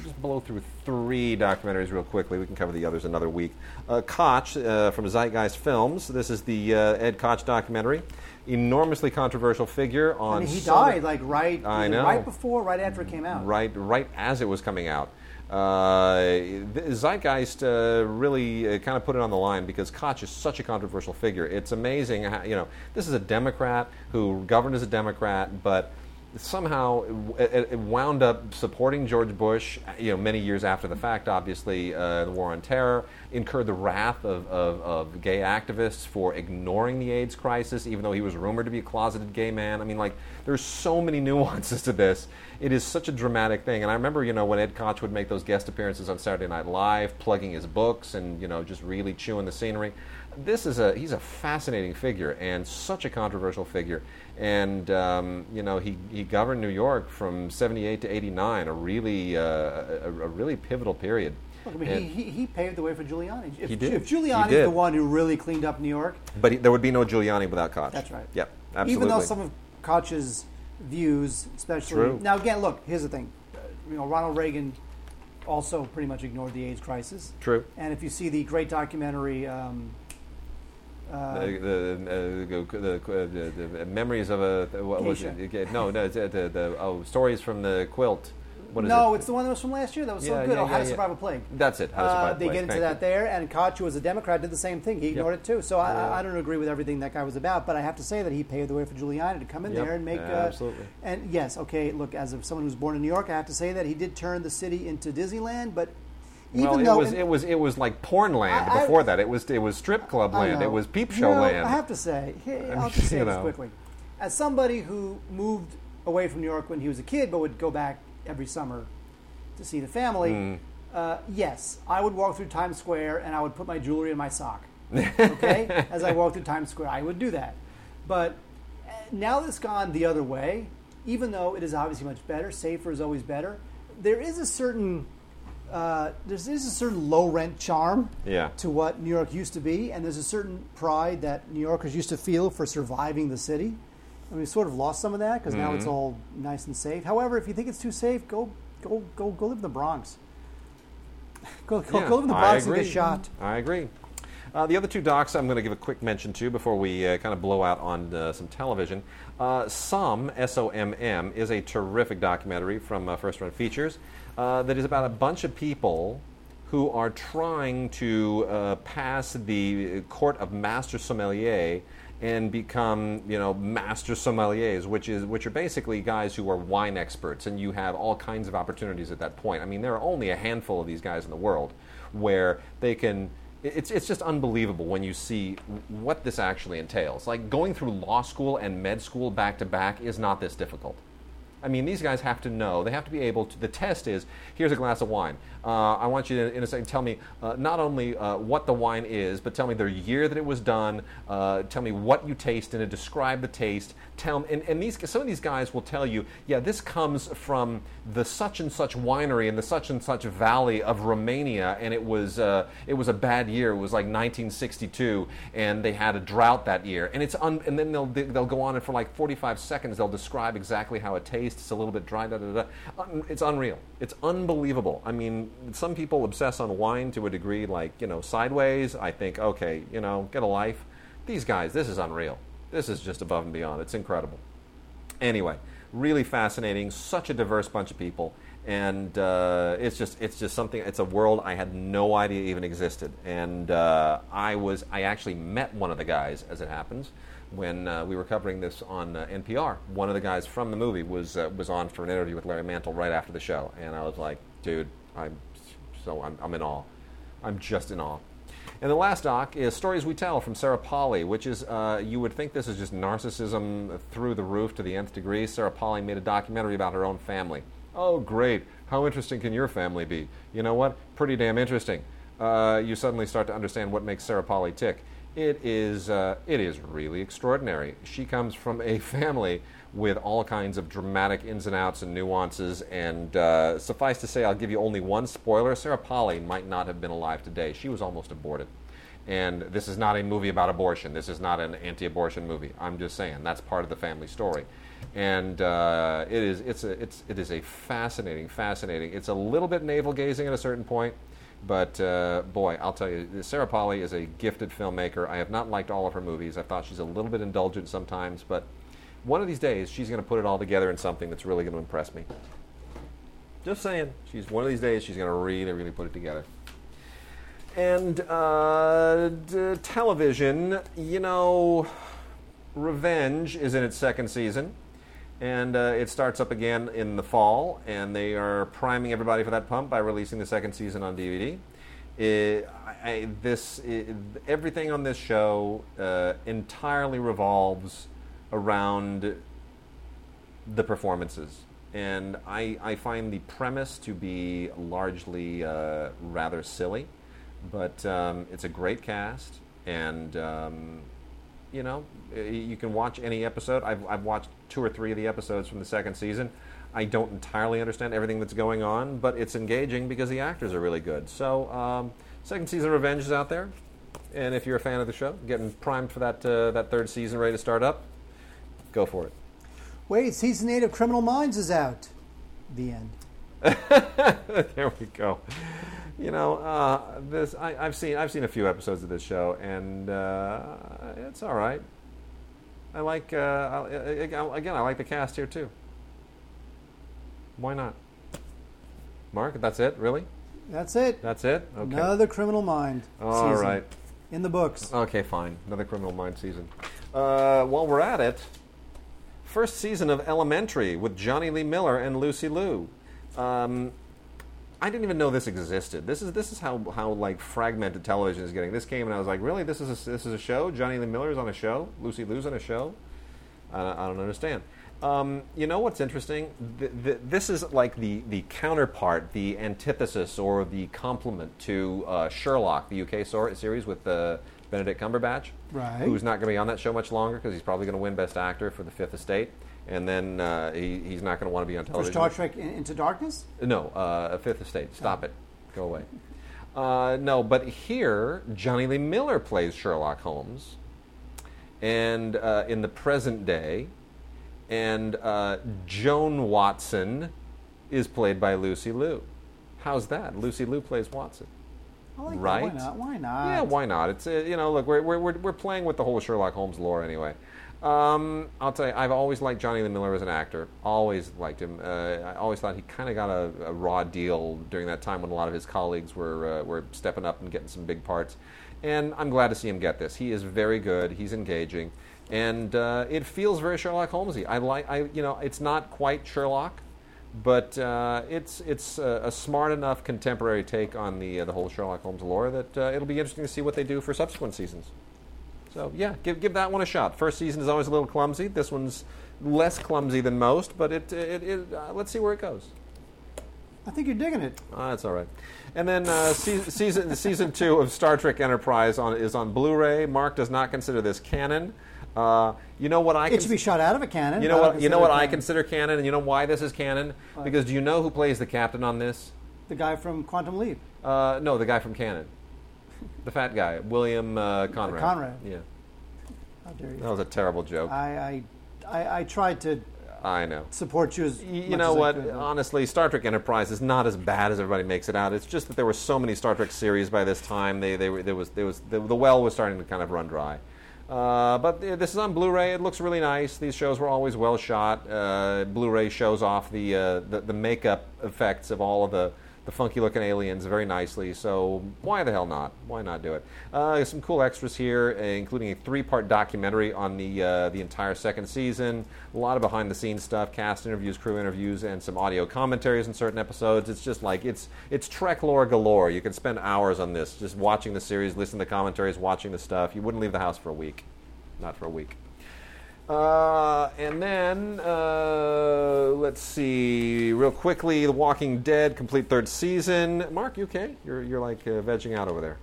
just blow through three documentaries real quickly. We can cover the others another week. Uh, Koch uh, from Zeitgeist Films. This is the uh, Ed Koch documentary. Enormously controversial figure on. I mean, he died like right, I know. right before, right after it came out. right right as it was coming out. Uh, Zeitgeist uh, really uh, kind of put it on the line because Koch is such a controversial figure. It's amazing, how, you know, this is a Democrat who governed as a Democrat, but somehow it, it wound up supporting George Bush. You know, many years after the fact, obviously, uh, the war on terror incurred the wrath of, of, of gay activists for ignoring the AIDS crisis, even though he was rumored to be a closeted gay man. I mean, like, there's so many nuances to this. It is such a dramatic thing. And I remember, you know, when Ed Koch would make those guest appearances on Saturday Night Live, plugging his books and, you know, just really chewing the scenery. This is a, he's a fascinating figure and such a controversial figure. And, um, you know, he, he governed New York from 78 to 89, a really, uh, a, a really pivotal period. Look, I mean, And- he, he, paved the way for Giuliani. If, He did. If He Giuliani's did. the one who really cleaned up New York, But he, there would be no Giuliani without Koch. that's right. Yep, absolutely. Even though some of Koch's views, especially True. now, again, look, here's the thing. Uh, You know, Ronald Reagan also pretty much ignored the AIDS crisis. True. And if you see the great documentary, um, uh, the, the, uh, the, the, the, memories of a what was it? No, no, uh, the, the oh stories from the quilt. What is no, it? it's the one that was from last year. That was so good. yeah, oh, How yeah, to yeah. Survive a Plague. That's it. How to Uh, Survive they get into Thank that you. there, and Koch, who was a Democrat, did the same thing. He ignored it too. So Yeah. I, I don't agree with everything that guy was about, but I have to say that he paved the way for Giuliani to come in Yep. there and make. Absolutely. Uh, and yes, okay. Look, as of someone who's born in New York, I have to say that he did turn the city into Disneyland. But even well, it though was in- it was it was like porn land I- I- before that. It was it was strip club I land. It was peep You show know, land. I have to say, I'll say you this know. quickly. As somebody who moved away from New York when he was a kid, but would go back every summer to see the family, Hmm. uh, yes, I would walk through Times Square and I would put my jewelry in my sock. Okay, as I walked through Times Square, I would do that. But uh, now that it's gone the other way, even though it is obviously much better, safer is always better. There is a certain uh, there's, there's a certain low rent charm Yeah. to what New York used to be, and there's a certain pride that New Yorkers used to feel for surviving the city. And we sort of lost some of that because now it's Mm-hmm. all nice and safe. However, if you think it's too safe, go go go go live in the Bronx. Go, go, Yeah, go live in the Bronx and get shot. I agree. Uh, the other two docs I'm going to give a quick mention to before we uh, kind of blow out on uh, some television. Uh, Somm, S O M M, is a terrific documentary from uh, First Run Features uh, that is about a bunch of people who are trying to uh, pass the court of master sommelier and become, you know, master sommeliers, which is which are basically guys who are wine experts, and you have all kinds of opportunities at that point. I mean, there are only a handful of these guys in the world where they can. It's it's just unbelievable when you see what this actually entails. Like going through law school and med school back to back is not this difficult. I mean, these guys have to know. They have to be able to. The test is here's a glass of wine. Uh, I want you to, in a second, tell me uh, not only uh, what the wine is, but tell me the year that it was done. Uh, tell me what you taste it. Describe the taste. Tell and, and these some of these guys will tell you, yeah, this comes from the such and such winery in the such and such valley of Romania, and it was uh, it was a bad year. It was like 1962, and they had a drought that year. And it's un, and then they'll they'll go on and for like 45 seconds they'll describe exactly how it tastes. It's a little bit dry. Da, da, da. It's unreal. It's unbelievable. I mean, some people obsess on wine to a degree, like you know, sideways. I think, okay, you know, get a life. These guys, this is unreal. This is just above and beyond. It's incredible. Anyway, really fascinating. Such a diverse bunch of people, and uh, it's just it's just something. It's a world I had no idea even existed. And uh, I was I actually met one of the guys, as it happens, when uh, we were covering this on uh, NPR. One of the guys from the movie was uh, was on for an interview with Larry Mantle right after the show, and I was like, dude, I'm so I'm, I'm in awe. I'm just in awe. And the last doc is Stories We Tell from Sarah Polley, which is, uh, you would think this is just narcissism through the roof to the nth degree. Sarah Polley made a documentary about her own family. Oh, great. How interesting can your family be? You know what? Pretty damn interesting. Uh, you suddenly start to understand what makes Sarah Polley tick. It is, uh, it is really extraordinary. She comes from a family with all kinds of dramatic ins and outs and nuances. And uh, suffice to say, I'll give you only one spoiler Sarah Polley might not have been alive today. She was almost aborted. And this is not a movie about abortion. This is not an anti abortion movie. I'm just saying that's part of the family story. And uh, it, is, it's a, it's, it is a fascinating, fascinating. It's a little bit navel gazing at a certain point. But uh, boy, I'll tell you, Sarah Polley is a gifted filmmaker. I have not liked all of her movies. I thought she's a little bit indulgent sometimes, but one of these days she's going to put it all together in something that's really going to impress me. Just saying, she's one of these days she's going to really, really put it together. And uh, d- television, you know, Revenge is in its second season, and uh, it starts up again in the fall. And they are priming everybody for that pump by releasing the second season on DVD. It, I, this it, everything on this show uh, entirely revolves around the performances. And I, I find the premise to be largely uh, rather silly, but um, it's a great cast, and um, you know, you can watch any episode. I've, I've watched two or three of the episodes from the second season. I don't entirely understand everything that's going on, but it's engaging because the actors are really good. So, um, second season of Revenge is out there, and if you're a fan of the show, getting primed for that uh, that third season, ready to start up, go for it. Wait, season eight of Criminal Minds is out. The end. there we go. You know, uh, this I, I've seen I've seen a few episodes of this show, and uh, it's all right. I like uh, again I like the cast here too. Why not? Mark, that's it, really? That's it. That's it? Okay. Another Criminal Mind. All season right. In the books. Okay, fine. Another Criminal Mind season. Uh, while we're at it, first season of Elementary with Jonny Lee Miller and Lucy Liu. Um, I didn't even know this existed. This is this is how how like fragmented television is getting. This came and I was like, really, this is a, this is a show. Jonny Lee Miller is on a show. Lucy Liu's on a show. I, I don't understand. Um, you know what's interesting? Th- th- this is like the, the counterpart, the antithesis, or the complement to uh, Sherlock, the UK series with uh, Benedict Cumberbatch, Right. who's not going to be on that show much longer because he's probably going to win Best Actor for The Fifth Estate, and then uh, he, he's not going to want to be on For television. Star Trek Into Darkness? No, uh, Fifth Estate. Stop it. Go away. Uh, no, but here, Jonny Lee Miller plays Sherlock Holmes. And uh, in the present day, and uh, Joan Watson is played by Lucy Liu. How's that? Lucy Liu plays Watson. I like that. Right? Why not? Why not? Yeah, why not? It's uh, you know, look, we're, we're, we're, we're playing with the whole Sherlock Holmes lore anyway. Um, I'll tell you, I've always liked Jonny Lee Miller as an actor. Always liked him. Uh, I always thought he kind of got a, a raw deal during that time when a lot of his colleagues were uh, were stepping up and getting some big parts. And I'm glad to see him get this. He is very good. He's engaging, and uh, it feels very Sherlock Holmesy. I like, I you know, it's not quite Sherlock, but uh, it's it's a, a smart enough contemporary take on the uh, the whole Sherlock Holmes lore that uh, it'll be interesting to see what they do for subsequent seasons. So yeah, give give that one a shot. First season is always a little clumsy. This one's less clumsy than most, but it it, it uh, let's see where it goes. I think you're digging it. Ah, that's all right. And then uh, se- season season two of Star Trek Enterprise on, is on Blu-ray. Mark does not consider this canon. Uh, you know what I? It should be shot out of a cannon. You know what? You know what I consider canon, and you know why this is canon? Because do you know who plays the captain on this? The guy from Quantum Leap. Uh, no, the guy from Cannon, the fat guy, William uh, Conrad. Conrad. Yeah, How dare you? that was a terrible joke. I, I, I, I tried to I know. support you as You know as what? could, Honestly, Star Trek Enterprise is not as bad as everybody makes it out. It's just that there were so many Star Trek series by this time. They, they were, there was, there was the, the well was starting to kind of run dry. Uh, but uh, this is on Blu-ray. It looks really nice. These shows were always well shot. Uh, Blu-ray shows off the, uh, the the makeup effects of all of the the funky looking aliens very nicely. So why the hell not? Why not do it? Uh, some cool extras here, including a three-part documentary on the uh, the entire second season. A lot of behind-the-scenes stuff, cast interviews, crew interviews, and some audio commentaries in certain episodes. It's just like it's it's Trek lore galore. You can spend hours on this, just watching the series, listening to the commentaries, watching the stuff. You wouldn't leave the house for a week, not for a week. Uh, and then uh, let's see, real quickly, The Walking Dead complete third season. Mark, you okay? You're you're like uh, vegging out over there.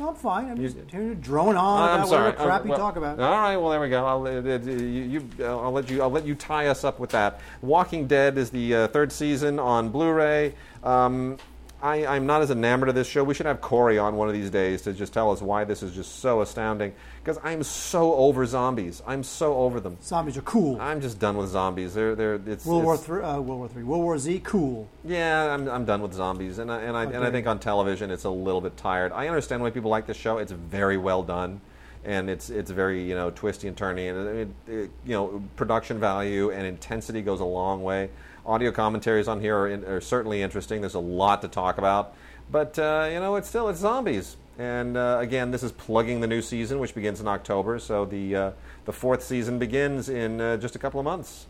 No, I'm fine. I'm You- just hearing you drone on I'm about sorry. whatever crap Uh, you talk about. All right. Well, there we go. I'll, uh, uh, you, you, uh, I'll let you. I'll let you tie us up with that. Walking Dead is the uh, third season on Blu-ray. Um, I, I'm not as enamored of this show. We should have Corey on one of these days to just tell us why this is just so astounding. Because I'm so over zombies. I'm so over them. Zombies are cool. I'm just done with zombies. They're they're it's World War Three, uh, World War Three, World War Z, cool. yeah, I'm, I'm done with zombies, and I, and I, and I think on television it's a little bit tired. I understand why people like this show; it's very well done, and it's it's very you know twisty and turny, and it, it, you know production value and intensity goes a long way. Audio commentaries on here are, in, are certainly interesting. There's a lot to talk about, but uh, you know it's still it's zombies. And uh, again, this is plugging the new season, which begins in October. So the uh, the fourth season begins in uh, just a couple of months.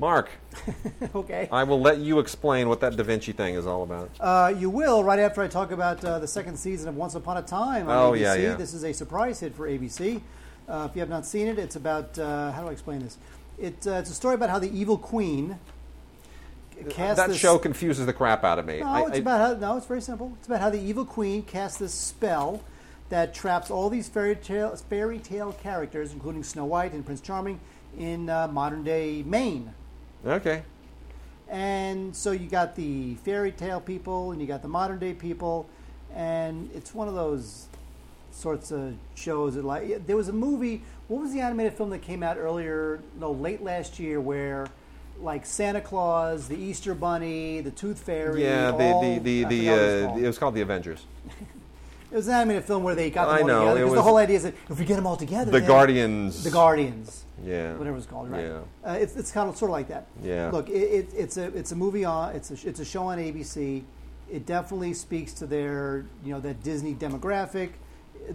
Mark, okay. I will let you explain what that Da Vinci thing is all about. Uh, you will right after I talk about uh, the second season of Once Upon a Time on Oh, ABC. yeah, yeah. This is a surprise hit for ABC. Uh, if you have not seen it, it's about uh, how do I explain this? It, uh, it's a story about how the evil queen cast that this, show confuses the crap out of me. No, I- it's I- about how, no, it's very simple. It's about how the evil queen casts this spell that traps all these fairy tale fairy tale characters, including Snow White and Prince Charming, in uh, modern day Maine. okay. And so you got the fairy tale people and you got the modern day people, and it's one of those sorts of shows that like there was a movie. What was the animated film that came out earlier? No, late last year where. Like Santa Claus, the Easter Bunny, the Tooth Fairy. Yeah, all- the the the, the it's uh, it was called the Avengers. It was an animated film where they got them I all know, together. it Because the whole idea is that if we get them all together, The Guardians. the Guardians, Yeah. whatever it's called, right? Yeah. Uh, it's it's kind of sort of like that. Yeah. Look, it, it, it's a it's a movie on it's a it's a show on ABC. It definitely speaks to their you know that Disney demographic.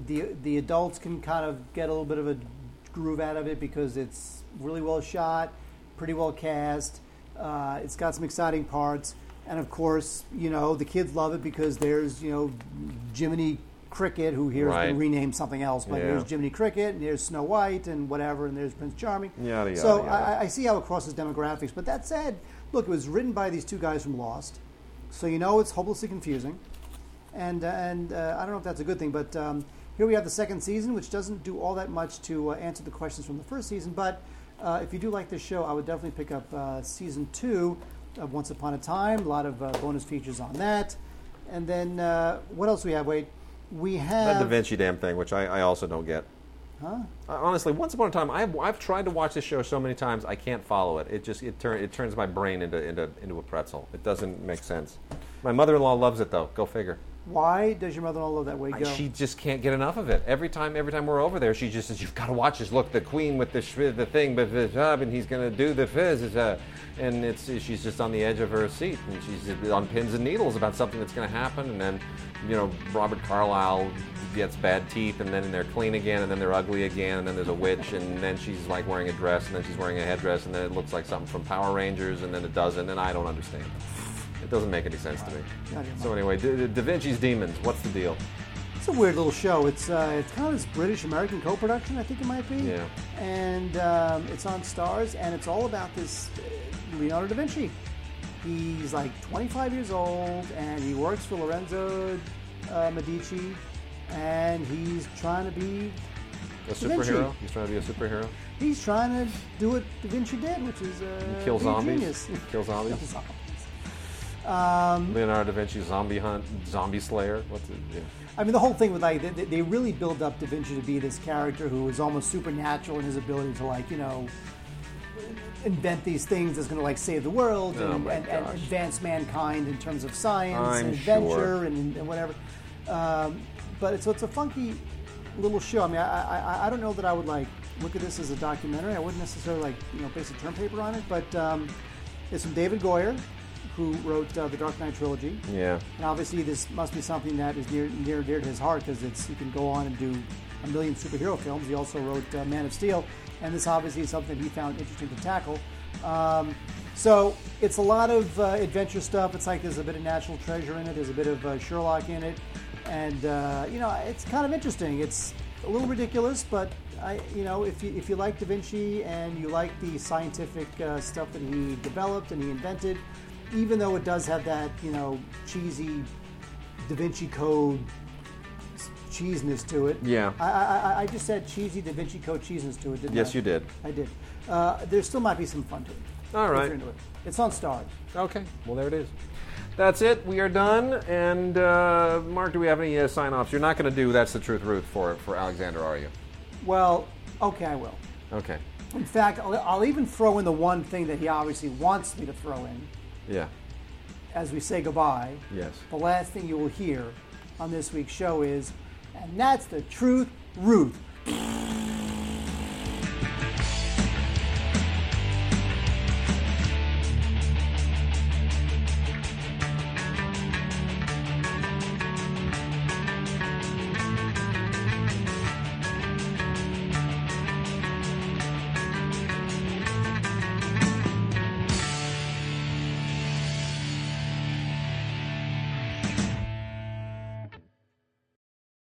The the adults can kind of get a little bit of a groove out of it because it's really well shot, pretty well cast. Uh, it's got some exciting parts, and of course, you know the kids love it because there's you know Jiminy Cricket, who here has Right. been renamed something else, but Yeah. here's Jiminy Cricket, and there's Snow White, and whatever, and there's Prince Charming. Yada, yada, so yada. I, I see how it crosses demographics. But that said, look, it was written by these two guys from Lost, so you know it's hopelessly confusing. And uh, and uh, I don't know if that's a good thing, but um, here we have the second season, which doesn't do all that much to uh, answer the questions from the first season. But uh, if you do like this show, I would definitely pick up uh, season two of Once Upon a Time. A lot of uh, bonus features on that. And then uh, what else we have? Wait, we have That Da Vinci damn thing, which I, I also don't get. Huh? Honestly, once upon a time, I've, I've tried to watch this show so many times, I can't follow it. It just it, turn, it turns my brain into, into into a pretzel. It doesn't make sense. My mother-in-law loves it though. Go figure. Why does your mother-in-law love that way go? She just can't get enough of it. Every time, every time we're over there, she just says, "You've got to watch this. Look, the queen with the sh- the thing, but and he's going to do the fizz." Uh, and it's she's just on the edge of her seat, and she's on pins and needles about something that's going to happen. And then, you know, Robert Carlyle gets bad teeth, and then they're clean again, and then they're ugly again, and then there's a witch, and then she's like wearing a dress, and then she's wearing a headdress, and then it looks like something from Power Rangers, and then it doesn't, and I don't understand. It doesn't make any sense to me. So anyway, Da, Da Vinci's demons. What's the deal? It's a weird little show. It's uh, it's kind of this British American co-production, I think it might be. Yeah. And um, it's on Starz, and it's all about this uh, Leonardo da Vinci. He's like 25 years old, and he works for Lorenzo uh, Medici, and he's trying to be A Da Vinci. superhero? He's trying to be a superhero? he's trying to do what Da Vinci did, which is uh, Kill be a zombies? genius. Kill zombies? Kill zombies. Leonardo da Vinci zombie hunt, zombie slayer? What's it? Yeah. I mean, the whole thing with like they, they really build up Da Vinci to be this character who is almost supernatural in his ability to like you know invent these things that's going to like save the world Oh and, and, and advance mankind in terms of science I'm and adventure sure. and, and whatever. Um, but it's, so it's a funky little show. I mean, I, I, I don't know that I would like look at this as a documentary. I wouldn't necessarily like you know base a term paper on it, but um, it's from David Goyer, who wrote uh, the Dark Knight trilogy. Yeah. And obviously, this must be something that is near near dear to his heart because it's he can go on and do a million superhero films. He also wrote uh, Man of Steel, and this obviously is something he found interesting to tackle. Um, so it's a lot of uh, adventure stuff. It's like there's a bit of National Treasure in it. There's a bit of uh, Sherlock in it, and uh, you know it's kind of interesting. It's a little ridiculous, but I, you know, if you if you like Da Vinci and you like the scientific uh, stuff that he developed and he invented, even though it does have that you know cheesy Da Vinci Code cheesiness to it. Yeah. I, I, I- I just said cheesy Da Vinci Code cheesiness to it. Didn't Yes, I? you did. I did. Uh, there still might be some fun to it. All if into it. It's on Starz. Okay. Well, there it is. That's it. We are done. And uh, Mark, do we have any uh, sign offs? You're not going to do That's the Truth, Ruth for, for Alexander, are you? Well, okay, I will. Okay. In fact, I'll, I'll even throw in the one thing that he obviously wants me to throw in Yeah. as we say goodbye. Yes. The last thing you will hear on this week's show is, and that's the truth, Ruth.